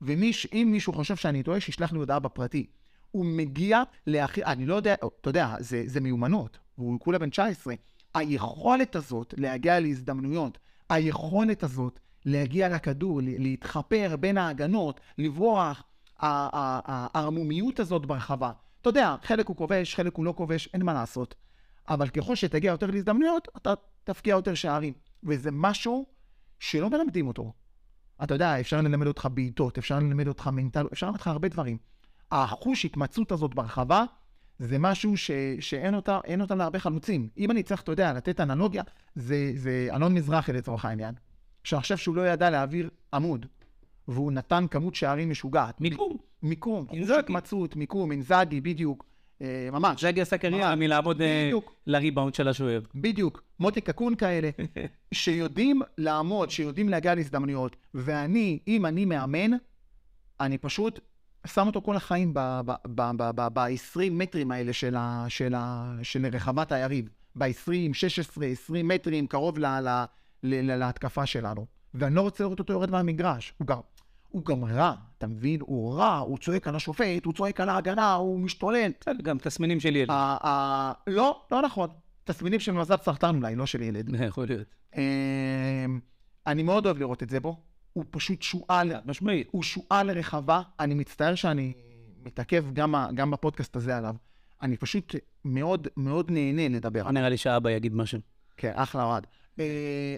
ואם מישהו חושב שאני טועה, שישלח לי הודעה בפרטי. הוא מגיע להכי, אני לא יודע, אתה יודע, זה, זה מיומנות, והוא כולה בן 19. היכולת הזאת להגיע להזדמנויות, היכולת הזאת להגיע לכדור, להתחפר בין ההגנות, לברוח, הערמומיות הזאת ברחבה. אתה יודע, חלק הוא כובש, חלק הוא לא כובש, אין מה לעשות. אבל ככל שתגיע יותר להזדמנויות, אתה תפקיע יותר שערים. וזה משהו שלא מלמדים אותו. אתה יודע, אפשר ללמד אותך בעיטות, אפשר ללמד אותך מנטל, אפשר ללמד אותך הרבה דברים. החוש התמצאות הזאת ברחבה, זה משהו ש, שאין אותה, אין אותה להרבה חלוצים. אם אני צריך, אתה יודע, לתת אנלוגיה, זה, זה אלון מזרחי לצורך העניין. חושב שהוא לא ידע להעביר עמוד, והוא נתן כמות שערים משוגעת. מיקום. מיקום, אינזאגי. התמצאות, מיקום, אינזאגי, בדיוק. אה, ממש. ז'גי עשה קריירה מלעמוד אה. לריבאונד של השוער. בדיוק, מוטי קקון כאלה, [laughs] שיודעים לעמוד, שיודעים להגיע להזדמנויות. ואני, אם אני מאמן, אני פשוט שם אותו כל החיים ב-20 מטרים האלה של, ה, של, ה, של רחבת היריב. ב-20, 16, 20 מטרים, קרוב ל, ל, ל, ל, להתקפה שלנו. ואני לא רוצה לראות אותו יורד מהמגרש. הוא גם, הוא גם רע, אתה מבין? הוא רע, הוא צועק על השופט, הוא צועק על ההגנה, הוא משתולל. בסדר, גם תסמינים של ילד. לא, לא נכון. תסמינים של מזל סרטן אולי, לא של ילד. יכול להיות. אמ, אני מאוד אוהב לראות את זה בו. הוא פשוט שועל, משמעית. הוא שועל רחבה. אני מצטער שאני מתעכב גם, גם בפודקאסט הזה עליו. אני פשוט מאוד מאוד נהנה לדבר. נראה לי שאבא יגיד משהו. כן, אחלה אוהד. אה,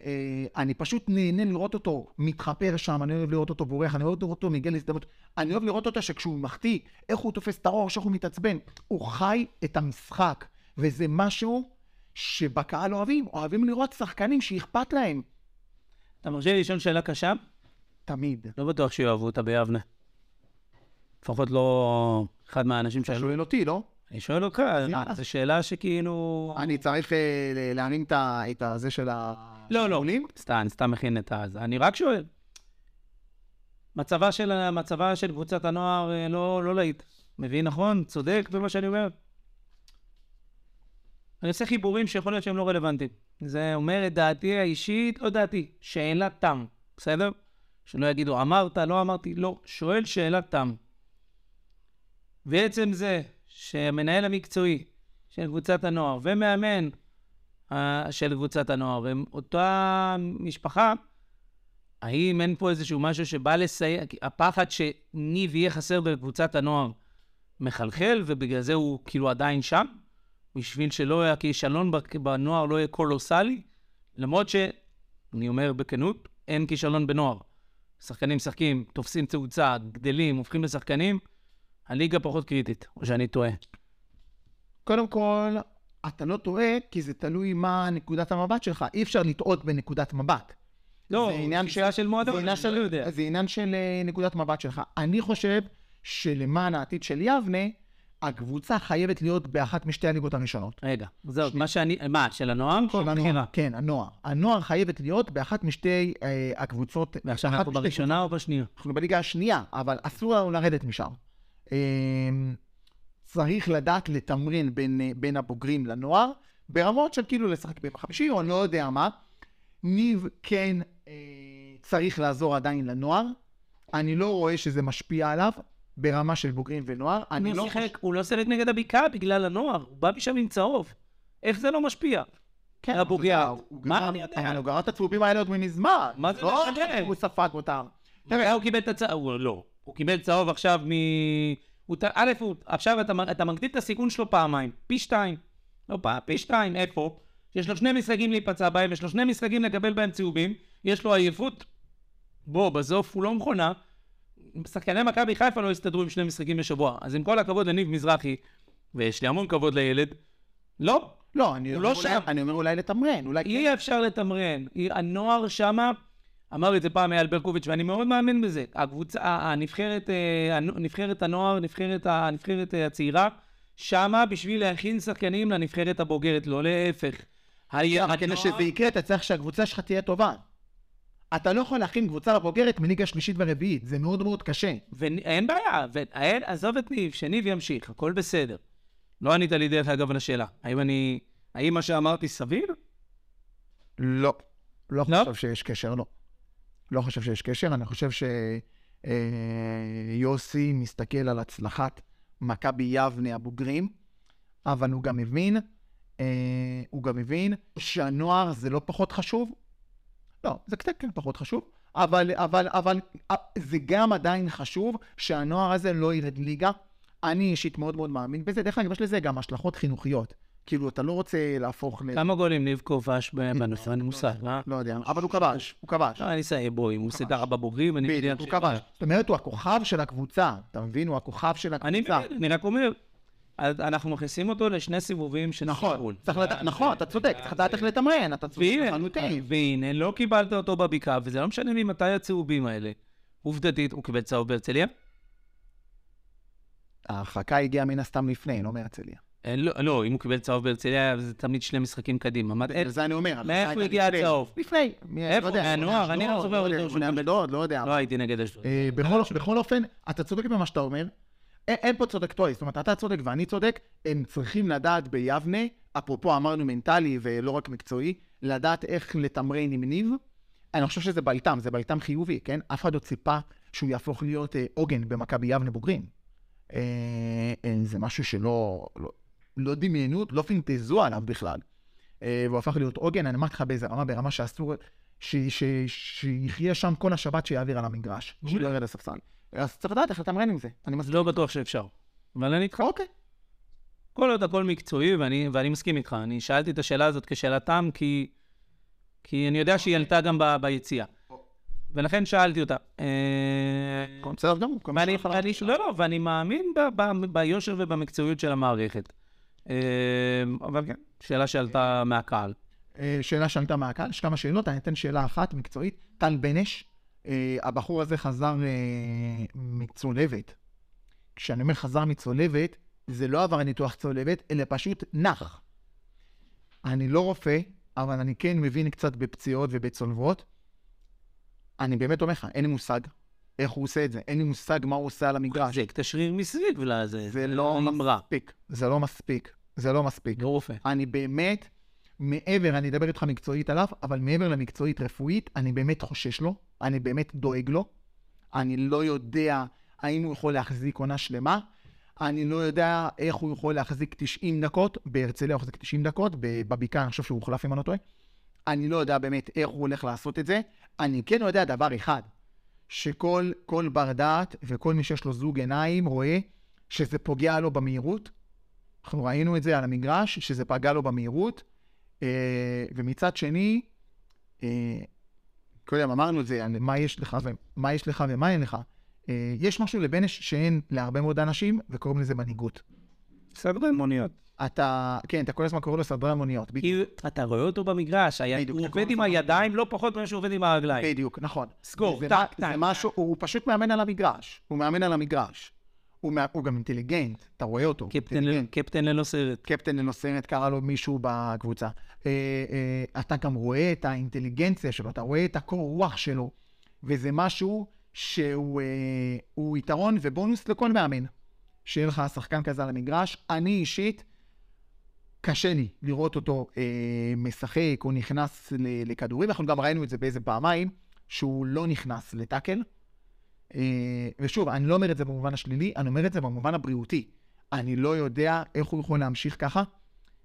אה, אני פשוט נהנה לראות אותו מתחפר שם, אני אוהב לראות אותו בורח, אני אוהב לראות אותו מגיע להזדמנות. אני אוהב לראות אותו שכשהוא מחטיא, איך הוא תופס את הראש, איך הוא מתעצבן. הוא חי את המשחק, וזה משהו שבקהל אוהבים. אוהבים לראות שחקנים שאכפת להם. אתה מרשה לי לשאול שאלה קשה? תמיד. לא בטוח שיאהבו אותה ביבנה. לפחות לא אחד מהאנשים שאלו. שואל אותי, לא? אני שואל אותך, יאללה. זו שאלה שכאילו... אני צריך אה, להרים את ה- הזה של ה... לא, לא. סתם, אני סתם מכין את הזה. אני רק שואל. מצבה של, מצבה של קבוצת הנוער אה, לא, לא להיט. מבין נכון? צודק במה שאני אומר? אני עושה חיבורים שיכול להיות שהם לא רלוונטיים. זה אומר את דעתי האישית, לא דעתי, שאלת תם, בסדר? שלא יגידו, אמרת, לא אמרתי, לא. שואל שאלת תם. ועצם זה שהמנהל המקצועי של קבוצת הנוער ומאמן אה, של קבוצת הנוער הם אותה משפחה, האם אין פה איזשהו משהו שבא לסייע, הפחד שניב יהיה חסר בקבוצת הנוער מחלחל, ובגלל זה הוא כאילו עדיין שם, בשביל שלא יהיה כישלון בק- בנוער לא יהיה קולוסלי, למרות שאני אומר בכנות, אין כישלון בנוער. שחקנים משחקים, תופסים תאוצה, גדלים, הופכים לשחקנים, הליגה פחות קריטית, או שאני טועה. קודם כל, אתה לא טועה, כי זה תלוי מה נקודת המבט שלך. אי אפשר לטעות בנקודת מבט. לא, זה עניין תפיסה של מועדון, זה עניין אני לא יודע. זה עניין של אה, נקודת מבט שלך. אני חושב שלמען העתיד של יבנה, הקבוצה חייבת להיות באחת משתי הליגות הראשונות. רגע, זהו, מה שאני, מה, של הנוער? של הנוער, בחירה. כן, הנוער. הנוער חייבת להיות באחת משתי אה, הקבוצות. ועכשיו אחת אנחנו בראשונה או בשנייה? אנחנו בליגה השנייה, אבל אסור לנו לרדת משם. אמ, צריך לדעת לתמרן בין, אה, בין הבוגרים לנוער, ברמות של כאילו לשחק ביום החמישי, או אני לא יודע מה. ניב כן אה, צריך לעזור עדיין לנוער. אני לא רואה שזה משפיע עליו ברמה של בוגרים ונוער. אני לא שיחק, הוא לא שיחק נגד הבקעה בגלל הנוער, הוא בא משם עם צהוב. איך זה לא משפיע? כן. הוא מה אני יודע? הוא גרר את הצהובים האלה עוד מזמן. מה זה לא משנה? הוא ספג אותם. מתי הוא קיבל את הצהוב? לא. הוא קיבל צהוב עכשיו מ... א'. עכשיו אתה מגדיל את הסיכון שלו פעמיים. פי שתיים. לא פעם, פי שתיים. איפה? יש לו שני משחקים להיפצע בהם, יש לו שני משחקים לקבל בהם צהובים, יש לו עייפות. בוא, בסוף הוא לא מכונה. שחקני מכבי חיפה לא הסתדרו עם שני משחקים בשבוע. אז עם כל הכבוד לניב מזרחי, ויש לי המון כבוד לילד, לא, לא, אני אומר לא אולי- שם. אני אומר אולי לתמרן, אולי... אי אפשר לתמרן. הנוער שמה, אמר את זה פעם אייל ברקוביץ', ואני מאוד מאמין בזה. הקבוצה, הנבחרת, אה, נבחרת הנוער, נבחרת, הנבחרת אה, הצעירה, שמה בשביל להכין שחקנים לנבחרת הבוגרת, לא להפך. כדי שזה יקרה, אתה צריך שהקבוצה שלך תהיה טובה. אתה לא יכול להכין קבוצה לבוגרת מליגה שלישית ורביעית, זה מאוד מאוד קשה. ואין בעיה, ואין, עזוב את ניב, שניב ימשיך, הכל בסדר. לא ענית לי דרך אגב על השאלה. האם אני... האם מה שאמרתי סביר? לא. לא לא? חושב שיש קשר, לא. לא חושב שיש קשר, אני חושב שיוסי מסתכל על הצלחת מכבי יבנה הבוגרים, אבל הוא גם מבין, אה, הוא גם מבין שהנוער זה לא פחות חשוב. לא, זה קצת כן פחות חשוב, אבל, אבל, אבל אה, זה גם עדיין חשוב שהנוער הזה לא ירד ליגה. אני אישית מאוד מאוד מאמין בזה. דרך אגב, יש לזה גם השלכות חינוכיות. כאילו, אתה לא רוצה להפוך ל... כמה גולים ניב כובש ב- בנושא? אין לי מושג, אה? לא יודע, אבל הוא כבש, הוא כבש. לא, אני אסיים, בוא, אם הוא עושה ככה בבוגרים, אני בדיוק, הוא כבש. זאת אומרת, הוא הכוכב של הקבוצה, אתה מבין? הוא הכוכב של הקבוצה. מבין, אני רק אומר, אנחנו מכניסים אותו לשני סיבובים של נכון, סיכון. צריך לדעת, נכון, אתה צודק, צריך לדעת איך לתמרן, אתה צודק והנה, לחלוטין. והנה, לא קיבלת אותו בבקעה, וזה לא משנה ממתי הצהובים האלה. עובדתית, הוא קיבל צהוב בהרצליה? ההרחקה הגיעה מן הסתם לפני, לא מהרצליה. לא, לא, אם הוא קיבל צהוב בהרצליה, זה תמיד שני משחקים קדימה. זה אני אומר. מאיפה הגיע. הצהוב? לפני. איפה? לא יודע, מהנוער? אני לא זוכר לא יודע, לא יודע. לא הייתי נגד אשדוד. אה, בכל אופן, אתה צודק במה שאתה אומר. אין, אין פה צודק טועה, זאת אומרת, אתה צודק ואני צודק, הם צריכים לדעת ביבנה, אפרופו אמרנו מנטלי ולא רק מקצועי, לדעת איך לתמרן עם ניב. אני חושב שזה בלטם, זה בלטם חיובי, כן? אף אחד לא ציפה שהוא יהפוך להיות אה, עוגן במכבי יבנה בוגרים. אה, אה, זה משהו שלא לא, לא דמיינו, לא פינטזו עליו בכלל. אה, והוא הפך להיות עוגן, אני אמרתי לך באיזה רמה, ברמה שאסור, שיחיה שם כל השבת שיעביר על המגרש, שלא ירד לספסל. אז צריך לדעת איך לתמרן עם זה, אני מסכים. לא בטוח שאפשר. אבל אני איתך. אוקיי. כל עוד הכל מקצועי, ואני, ואני מסכים איתך. אני שאלתי את השאלה הזאת כשאלת תם, כי, כי אני יודע שהיא עלתה גם ב, ביציאה. ולכן שאלתי אותה. אה, בסדר גמור. כל מה ואני, שאתה ואני, לא, לא, ואני מאמין ביושר ובמקצועיות של המערכת. אה, אבל כן, שאלה שעלתה מהקהל. אה, שאלה שעלתה מהקהל, יש כמה שאלות, אני אתן שאלה אחת מקצועית. טל בנש, הבחור הזה חזר אה, מצולבת. כשאני אומר חזר מצולבת, זה לא עבר ניתוח צולבת, אלא פשוט נח. אני לא רופא, אבל אני כן מבין קצת בפציעות ובצולבות. אני באמת אומר לך, אין לי מושג איך הוא עושה את זה, אין לי מושג מה הוא עושה על המגרש. זה את השריר מסביב לזה. זה לא. מספיק, זה לא מספיק, זה לא מספיק. לא רופא. אני באמת, מעבר, אני אדבר איתך מקצועית עליו, אבל מעבר למקצועית רפואית, אני באמת חושש לו, אני באמת דואג לו. אני לא יודע האם הוא יכול להחזיק עונה שלמה, אני לא יודע איך הוא יכול להחזיק 90 דקות, בהרצליה הוא החזיק 90 דקות, בבקעה אני חושב שהוא הוחלף אם אני לא טועה. אני לא יודע באמת איך הוא הולך לעשות את זה. אני כן יודע דבר אחד, שכל כל בר דעת וכל מי שיש לו זוג עיניים רואה שזה פוגע לו במהירות. אנחנו ראינו את זה על המגרש, שזה פגע לו במהירות. אה, ומצד שני, אה, קודם אמרנו את זה, מה יש לך ומה יש לך ומה אין לך. אה, יש משהו לבנש שאין להרבה מאוד אנשים, וקוראים לזה מנהיגות. סדרן מוניות. אתה, כן, אתה כל הזמן קורא לו סדרן מוניות. כי אתה רואה אותו במגרש, הוא אתה עובד עם הזמן- הידיים לא פחות ממה שהוא עובד עם הרגליים. בדיוק, נכון. סגור, זה, טק, מה- טק, זה טק. משהו, הוא פשוט מאמן על המגרש. הוא מאמן על המגרש. הוא, מה, הוא גם אינטליגנט, אתה רואה אותו. קפטן. ל- קפטן ללא סרט. קפטן ללא סרט, קרא לו מישהו בקבוצה. אה, אה, אתה גם רואה את האינטליגנציה שלו, אתה רואה את הקור רוח שלו, וזה משהו שהוא אה, הוא יתרון ובונוס לכל מאמן. שיהיה לך שחקן כזה על המגרש. אני אישית, קשה לי לראות אותו אה, משחק או נכנס לכדורים, אנחנו גם ראינו את זה באיזה פעמיים, שהוא לא נכנס לטאקל. אה, ושוב, אני לא אומר את זה במובן השלילי, אני אומר את זה במובן הבריאותי. אני לא יודע איך הוא יכול להמשיך ככה,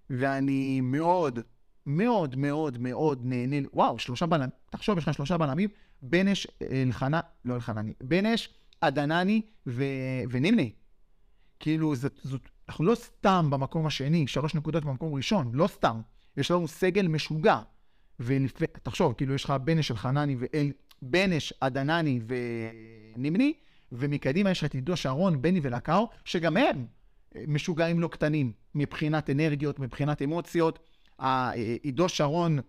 ואני מאוד, מאוד מאוד מאוד נהנה, וואו, שלושה בלמים, תחשוב, יש לך שלושה בלמים, בנש, אלחנן, לא אלחנני, בנש, עדנני ו... ונימני. כאילו, זאת, זאת, אנחנו לא סתם במקום השני, שלוש נקודות במקום ראשון, לא סתם. יש לנו סגל משוגע. ותחשוב, כאילו, יש לך בנש, אלחנני ואל... בנש, עדנני ונימני, ומקדימה יש את עידו שרון, בני ולקאו, שגם הם משוגעים לא קטנים מבחינת אנרגיות, מבחינת אמוציות. עידו שרון,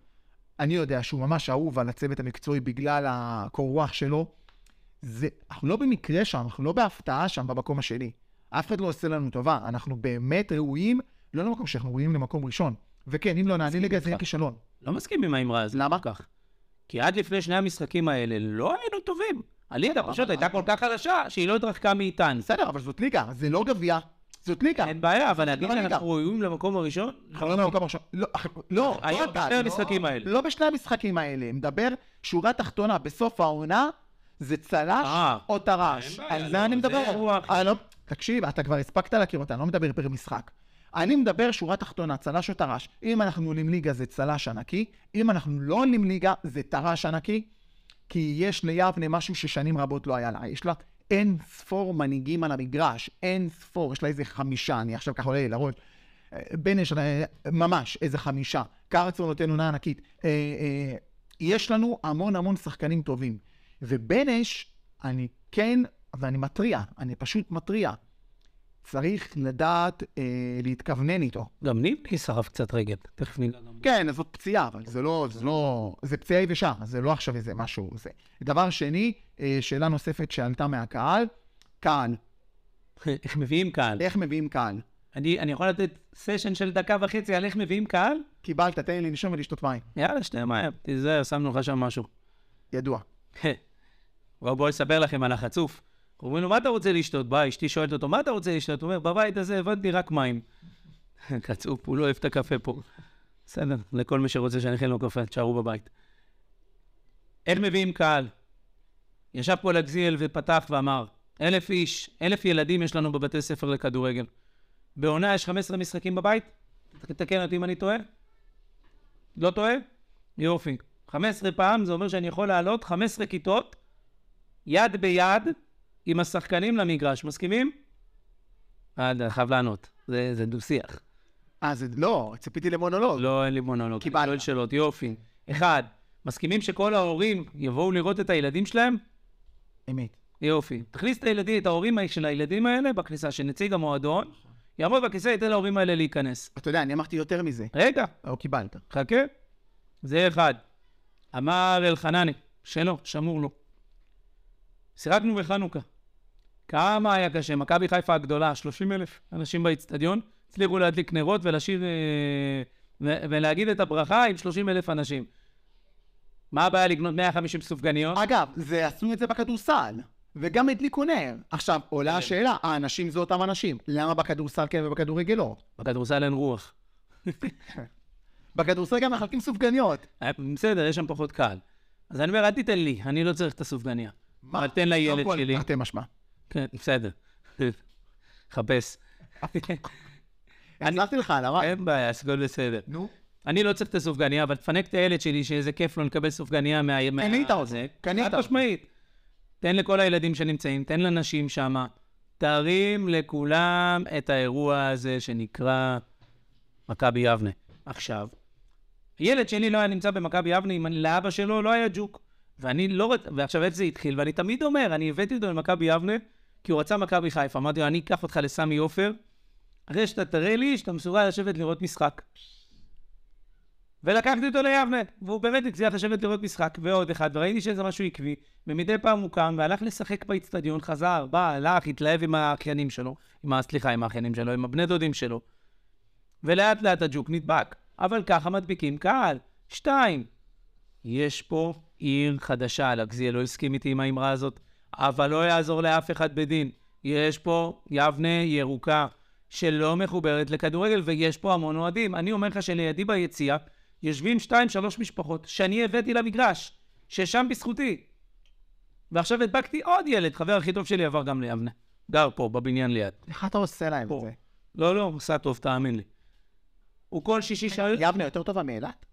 אני יודע שהוא ממש אהוב על הצוות המקצועי בגלל הקור רוח שלו. זה, אנחנו לא במקרה שם, אנחנו לא בהפתעה שם במקום השני. אף אחד לא עושה לנו טובה, אנחנו באמת ראויים, לא למקום שאנחנו ראויים למקום ראשון. וכן, אם לא נעלה ליגה זה יהיה כישלון. לא מסכים עם האמרה הזאת. למה? כך. כי עד לפני שני המשחקים האלה לא היינו טובים. הליגה פשוט הייתה כל כך חלשה שהיא לא התרחקה מאיתנו. בסדר, אבל זאת ליגה, זה לא גביע, זאת ליגה. אין בעיה, אבל להגיד לא. שאנחנו ראויים למקום הראשון? אנחנו לא במקום הראשון. לא, לא, היום לא אתה, בשני לא- המשחקים האלה. לא בשני המשחקים האלה. מדבר, שורה תחתונה, בסוף העונה, זה צל"ש אה. או טר"ש. על לא, זה אני מדבר. אה, לא, תקשיב, אתה כבר הספקת להכיר אותה, אני לא מדבר פר משחק. אני מדבר שורה תחתונה, צל"ש או טר"ש. אם אנחנו עולים ליגה זה צל"ש ענקי, אם אנחנו לא עולים ליגה זה טר"ש ענקי, כי יש ליבנה משהו ששנים רבות לא היה לה. יש לה אין ספור מנהיגים על המגרש, אין ספור, יש לה איזה חמישה, אני עכשיו ככה עולה לי לראש. אה, בנש, אה, ממש, איזה חמישה. קרצור נותן עונה ענקית. אה, אה, יש לנו המון המון שחקנים טובים. ובנש, אני כן, ואני מתריע, אני פשוט מתריע. צריך לדעת אה, להתכוונן איתו. גם נימני שרף קצת רגל. תכף גם. כן, אז זאת פציעה, אבל זה לא, זה לא, זה פציעה יבשה, זה לא עכשיו איזה משהו, זה. דבר שני, אה, שאלה נוספת שעלתה מהקהל, קהל, [laughs] איך מביאים קהל? איך מביאים קהל? אני אני יכול לתת סשן של דקה וחצי על איך מביאים קהל? קיבלת, תן לי לנשום ולשתות מים. יאללה, שנייה, מה, תיזהר, שמנו לך שם משהו. ידוע. [laughs] בואו בואו אספר לכם על החצוף. אומרים לו, מה אתה רוצה לשתות? בא, אשתי שואלת אותו, מה אתה רוצה לשתות? הוא אומר, בבית הזה הבנתי רק מים. [laughs] חצוף, הוא לא אוהב את הקפה פה. בסדר, לכל מי שרוצה שאני אכין לו קפה, תשארו בבית. איך מביאים קהל? ישב פה לגזיאל ופתח ואמר, אלף איש, אלף ילדים יש לנו בבתי ספר לכדורגל. בעונה יש 15 משחקים בבית? תתקן אותי אם אני טועה. לא טועה? יופי. 15 פעם זה אומר שאני יכול לעלות 15 כיתות יד ביד עם השחקנים למגרש. מסכימים? אני חייב לענות. זה, זה דו-שיח. אה, זה לא, ציפיתי למונולוג. לא, אין לי מונולוג. קיבלת. אני שואל שאלות, יופי. אחד, מסכימים שכל ההורים יבואו לראות את הילדים שלהם? אמת. יופי. תכניס את הילדים, את ההורים של הילדים האלה בכניסה, שנציג המועדון יעמוד בכיסא, ייתן להורים האלה להיכנס. אתה יודע, אני אמרתי יותר מזה. רגע, או קיבלת. חכה. זה אחד. אמר אלחנני, שלו, שמור לו. שיחקנו בחנוכה. כמה היה קשה. מכבי חיפה הגדולה, 30 אלף אנשים באיצטדיון, הצליחו להדליק נרות ולשיר... אה, ו- ולהגיד את הברכה עם 30 אלף אנשים. מה הבעיה לקנות 150 סופגניות? אגב, זה עשו את זה בכדורסל. וגם הדליקו נר. עכשיו, עולה כן. השאלה, האנשים זה אותם אנשים. למה בכדורסל כן ובכדורגל לא? בכדורסל אין רוח. [laughs] בכדורסל גם מחלקים סופגניות. אה, בסדר, יש שם פחות קהל. אז אני אומר, אל תיתן לי, אני לא צריך את הסופגניה. אבל תן לילד שלי. תרתי משמע. כן, בסדר. [laughs] חפש. [laughs] הצלחתי לך הרע. אין בעיה, הכל בסדר. נו. אני לא צריך את הסופגניה, אבל תפנק את הילד שלי, שאיזה כיף לו לקבל סופגניה מה... קנית אותו, זה. קנית חד. משמעית. תן לכל הילדים שנמצאים, תן לנשים שם, תרים לכולם את האירוע הזה שנקרא מכבי יבנה. עכשיו, הילד שלי לא היה נמצא במכבי יבנה אם לאבא שלו לא היה ג'וק. ואני לא. ועכשיו איך זה התחיל? ואני תמיד אומר, אני הבאתי אותו למכבי יבנה, כי הוא רצה מכבי חיפה. אמרתי לו, אני אקח אותך לסמי עופר, אחרי שאתה תראה לי שאתה מסוגל לשבת לראות משחק. ולקחתי אותו ליבנה, והוא באמת הצליח לשבת לראות משחק, ועוד אחד, וראיתי שזה משהו עקבי, ומדי פעם הוא קם והלך לשחק באיצטדיון, חזר, בא, הלך, התלהב עם האחיינים שלו, עם ה... סליחה, עם האחיינים שלו, עם הבני דודים שלו, ולאט לאט הג'וק נדבק. אבל ככה מדביקים קהל. שתיים, יש פה עיר חדשה, לגזיאל לא הסכים איתי עם האמרה הזאת, אבל לא יעזור לאף אחד בדין. יש פה יבנה ירוקה שלא מחוברת לכדורגל, ויש פה המון אוהדים. אני אומר לך שלידי ביציאה יושבים שתיים, שלוש משפחות שאני הבאתי למגרש, ששם בזכותי. ועכשיו הדבקתי עוד ילד, חבר הכי טוב שלי עבר גם ליבנה. גר פה, בבניין ליד. איך אתה עושה להם את פה. זה? לא, לא, עושה טוב, תאמין לי. הוא כל שישי שעה... יבנה יותר טובה מאילת?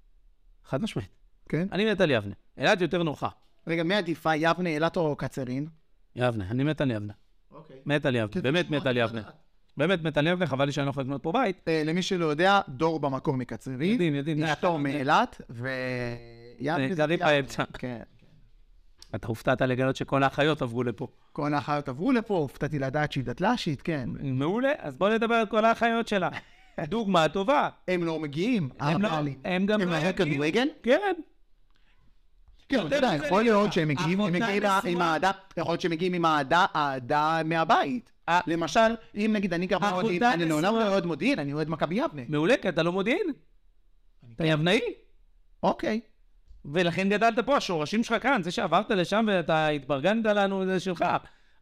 חד משמעית. כן? אני מת על יבנה. אילת יותר נוחה. רגע, מי עדיפה, יבנה, אילת או קצרין? יבנה, אני מת על יבנה. אוקיי. מת על יבנה, באמת מת על יבנה. באמת מת על יבנה, חבל לי שאני לא יכול לקנות פה בית. אה, למי שלא יודע, דור במקור מקצרין. יודעים, יודעים. אשתו מאילת, ויבנה זה גרים באמצע. כן. אתה הופתעת לגלות שכל האחיות עברו לפה. כל האחיות עברו לפה, הופתעתי לדעת שהיא דתל"שית, כן. מעולה, אז בוא נדבר על כל האחיות שלה. [laughs] דוגמה טובה. הם לא מגיעים, הם לא- אמר לי. הם גם לא. כדורגל? כן. כן, אתה יודע, יכול להיות שהם מגיעים עם-. אהדה, יכול להיות שהם מגיעים עם אהדה, אהדה מהבית. אה. למשל, אם נגיד אני גר אחותה במודיעין, אני לעולם. לא אוהד מודיעין, אני אוהד מכבי יבנה. מעולה, כי אתה לא מודיעין. אתה יבנאי. אוקיי. ולכן גדלת פה, השורשים שלך כאן. זה שעברת לשם ואתה התברגנת לנו, זה שלך.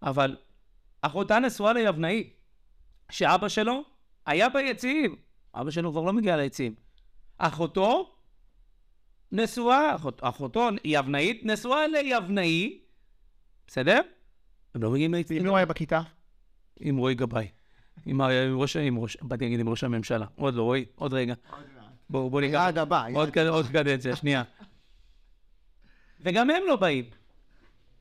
אבל אחותה נשואה ליבנאי, שאבא שלו היה ביציעים. אבא שלו כבר לא מגיע ליציעים. אחותו נשואה, אחות, אחותו יבנאית, נשואה ליבנאי, בסדר? הם לא מגיעים אם ליציעים. הוא היה בכיתה? עם רועי גבאי. עם ראש, עם ראש, באתי להגיד עם ראש הממשלה. עוד לא, רועי, עוד רגע. בואו, בואו ניקח. יעד הבא. עוד, קד- עוד קדנציה, שנייה. וגם הם לא באים.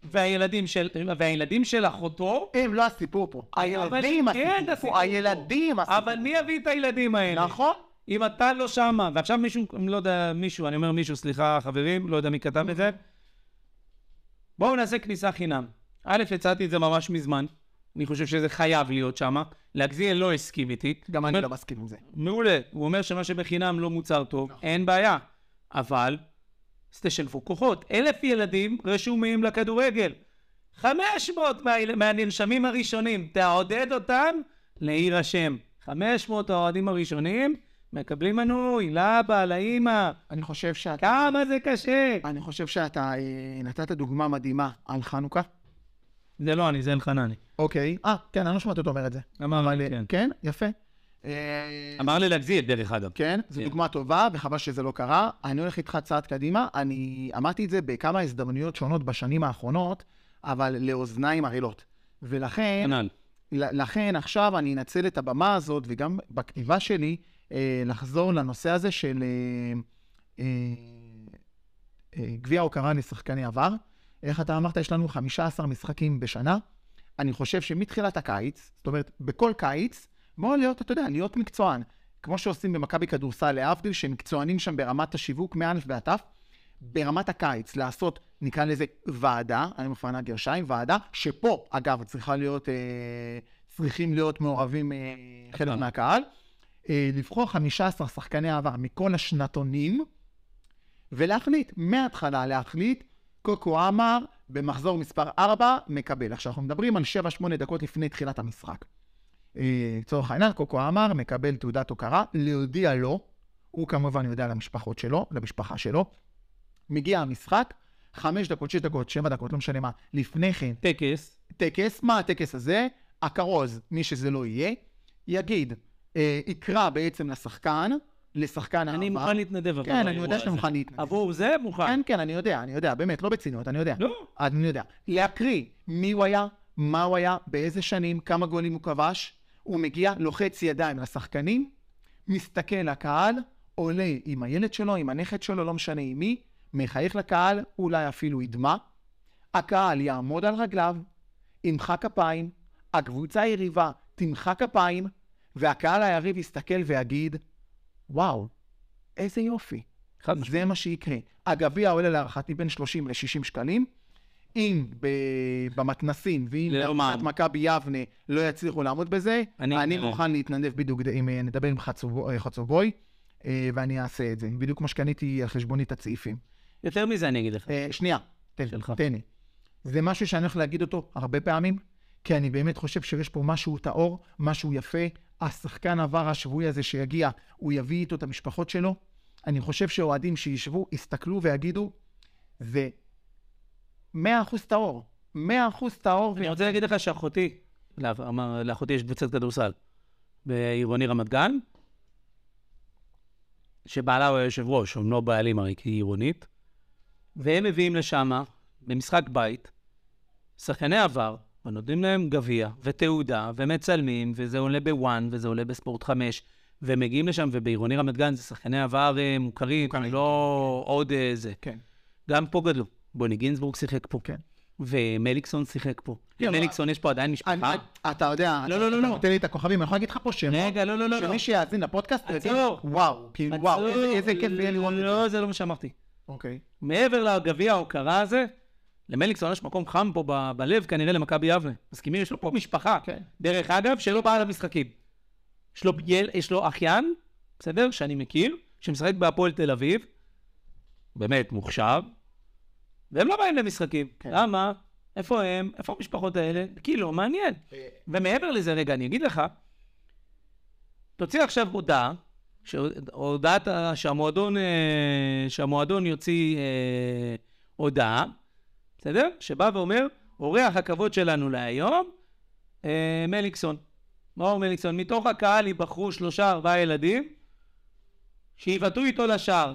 והילדים של, והילדים של אחותו, הם לא הסיפור פה. הילדים כן, הסיפור הסיפור פה. הילדים הסיפור. אבל מי יביא את הילדים האלה? נכון. אם אתה לא שמה, ועכשיו מישהו, לא יודע, מישהו, אני אומר מישהו, סליחה חברים, לא יודע מי כתב את זה. בואו נעשה כניסה חינם. א', הצעתי את זה ממש מזמן. אני חושב שזה חייב להיות שמה. להגזיאל לא הסכים איתי. גם אני לא מסכים עם זה. מעולה. הוא אומר שמה שבחינם לא מוצר טוב, אין בעיה. אבל, אז תשלפו כוחות. אלף ילדים רשומים לכדורגל. 500 מה... מהנרשמים הראשונים, תעודד אותם להירשם. 500 האוהדים הראשונים מקבלים מנוי, לאבא, לאימא. אני חושב שאתה... כמה זה קשה. אני חושב שאתה אה, נתת דוגמה מדהימה על חנוכה. זה לא אני, זה אלחנני. אוקיי. אה, כן, אני לא שמעתי אותו אומר את זה. אמר לי, כן. כן, יפה. אה, אמר לי להגזיל, דרך אגב. כן, זו כן. דוגמה טובה, וחבל שזה לא קרה. אני הולך איתך צעד קדימה. אני אמרתי את זה בכמה הזדמנויות שונות בשנים האחרונות, אבל לאוזניים ערלות. ולכן, כנ"ל. לכן עכשיו אני אנצל את הבמה הזאת, וגם בכתיבה שלי, לחזור לנושא הזה של אה, אה, אה, גביע הוקרה לשחקני עבר. איך אתה אמרת, יש לנו 15 משחקים בשנה. אני חושב שמתחילת הקיץ, זאת אומרת, בכל קיץ, בואו להיות, אתה יודע, להיות מקצוען. כמו שעושים במכבי כדורסל, להבדיל, שמקצוענים שם ברמת השיווק מא' ועד ת', ברמת הקיץ, לעשות, נקרא לזה ועדה, אני מפנה גרשיים, ועדה, שפה, אגב, צריכה להיות, אה, צריכים להיות מעורבים אה, חלק הקהל. מהקהל, אה, לבחור 15 שחקני עבר מכל השנתונים, ולהחליט, מההתחלה להחליט, קוקו אמר, במחזור מספר 4, מקבל. עכשיו, אנחנו מדברים על 7-8 דקות לפני תחילת המשחק. אה, לצורך העניין, קוקו אמר, מקבל תעודת הוקרה, להודיע לו, הוא כמובן יודע למשפחות שלו, למשפחה שלו, מגיע המשחק, 5 דקות, 6 דקות, 7 דקות, לא משנה מה, לפני כן, טקס. טקס, מה הטקס הזה? הכרוז, מי שזה לא יהיה, יגיד, אה, יקרא בעצם לשחקן, לשחקן אני. מוכן להתנדב עבור כן, אני האירוע יודע שאתה. מוכן להתנדב. עבור זה מוכן. כן, כן, אני יודע, אני יודע, באמת, לא בציניות, אני יודע. לא. אני יודע. להקריא מי הוא היה, מה הוא היה, באיזה שנים, כמה גולים הוא כבש, הוא מגיע, לוחץ ידיים לשחקנים, מסתכל לקהל, עולה עם הילד שלו, עם הנכד שלו, לא משנה עם מי, מחייך לקהל, אולי אפילו ידמע. הקהל יעמוד על רגליו, ימחא כפיים, הקבוצה היריבה תמחא כפיים, והקהל היריב יסתכל ויגיד, וואו, איזה יופי. חד משמעית. זה מה שיקרה. הגביע עולה להערכתי בין 30 ל-60 שקלים. אם ב- במתנסים ואם. בארצות מכבי יבנה לא יצליחו לעמוד בזה, אני- אני, מוכן להתנדב בדיוק עם, אה, נדבר עם אה, חצובוי, אה, ואני אעשה את זה. בדיוק כמו שקניתי על חשבונית הצעיפים. יותר מזה אני אגיד לך. שנייה. תן לי. זה משהו שאני הולך להגיד אותו הרבה פעמים, כי אני באמת חושב שיש פה משהו טהור, משהו יפה. השחקן עבר השבועי הזה שיגיע, הוא יביא איתו את המשפחות שלו. אני חושב שאוהדים שישבו, יסתכלו ויגידו, זה 100% טהור. 100% טהור. אני רוצה להגיד לך שאחותי, לא, לאחותי יש קבוצת כדורסל בעירוני רמת גן, שבעלה הוא היושב ראש, הם לא בעלים הרי, כי היא עירונית, והם מביאים לשם, במשחק בית, שחקני עבר, ונותנים להם גביע ותעודה, ומצלמים, וזה עולה בוואן, וזה עולה בספורט 5, ומגיעים לשם, ובעירוני רמת גן זה שחקני עבר אה, מוכרים, מוכרים. לא עוד אה, זה. כן. גם פה גדלו. בוני גינזבורג שיחק פה. כן. ומליקסון שיחק פה. כן, למליקסון יש פה עדיין משפחה. אני- אתה יודע, לא, לא, לא, לא. נותן לי את הכוכבים, אני יכול להגיד לך פה שמות, רגע, לא, לא, לא. לא. שמי שיאזין לפודקאסט, עצור. וואו, כאילו, וואו, איזה- איזה כיף יהיה לראות את זה. לא, זה לא מה שאמרתי. אוקיי. מעבר לגביע ההוקרה הזה, למליקסון יש מקום חם פה ב- בלב, כנראה למכבי יבנה. מסכימים? יש לו פה משפחה. כן. דרך אגב, שלא באה למשחקים. יש לו, יל- יש לו אחיין, בסדר? שאני מכיר, שמשחק בהפועל תל אביב, באמת מוכשר, והם לא באים למשחקים. כן. למה? איפה הם? איפה המשפחות האלה? כי לא מעניין. ומעבר לזה, רגע, אני אגיד לך, תוציא עכשיו הודעה, ש- הודעת שהמועדון, אה, שהמועדון יוציא אה, הודעה, בסדר? שבא ואומר, אורח הכבוד שלנו להיום, אה, מליקסון. מאור מליקסון, מתוך הקהל ייבחרו שלושה ארבעה ילדים שיבעטו איתו לשער.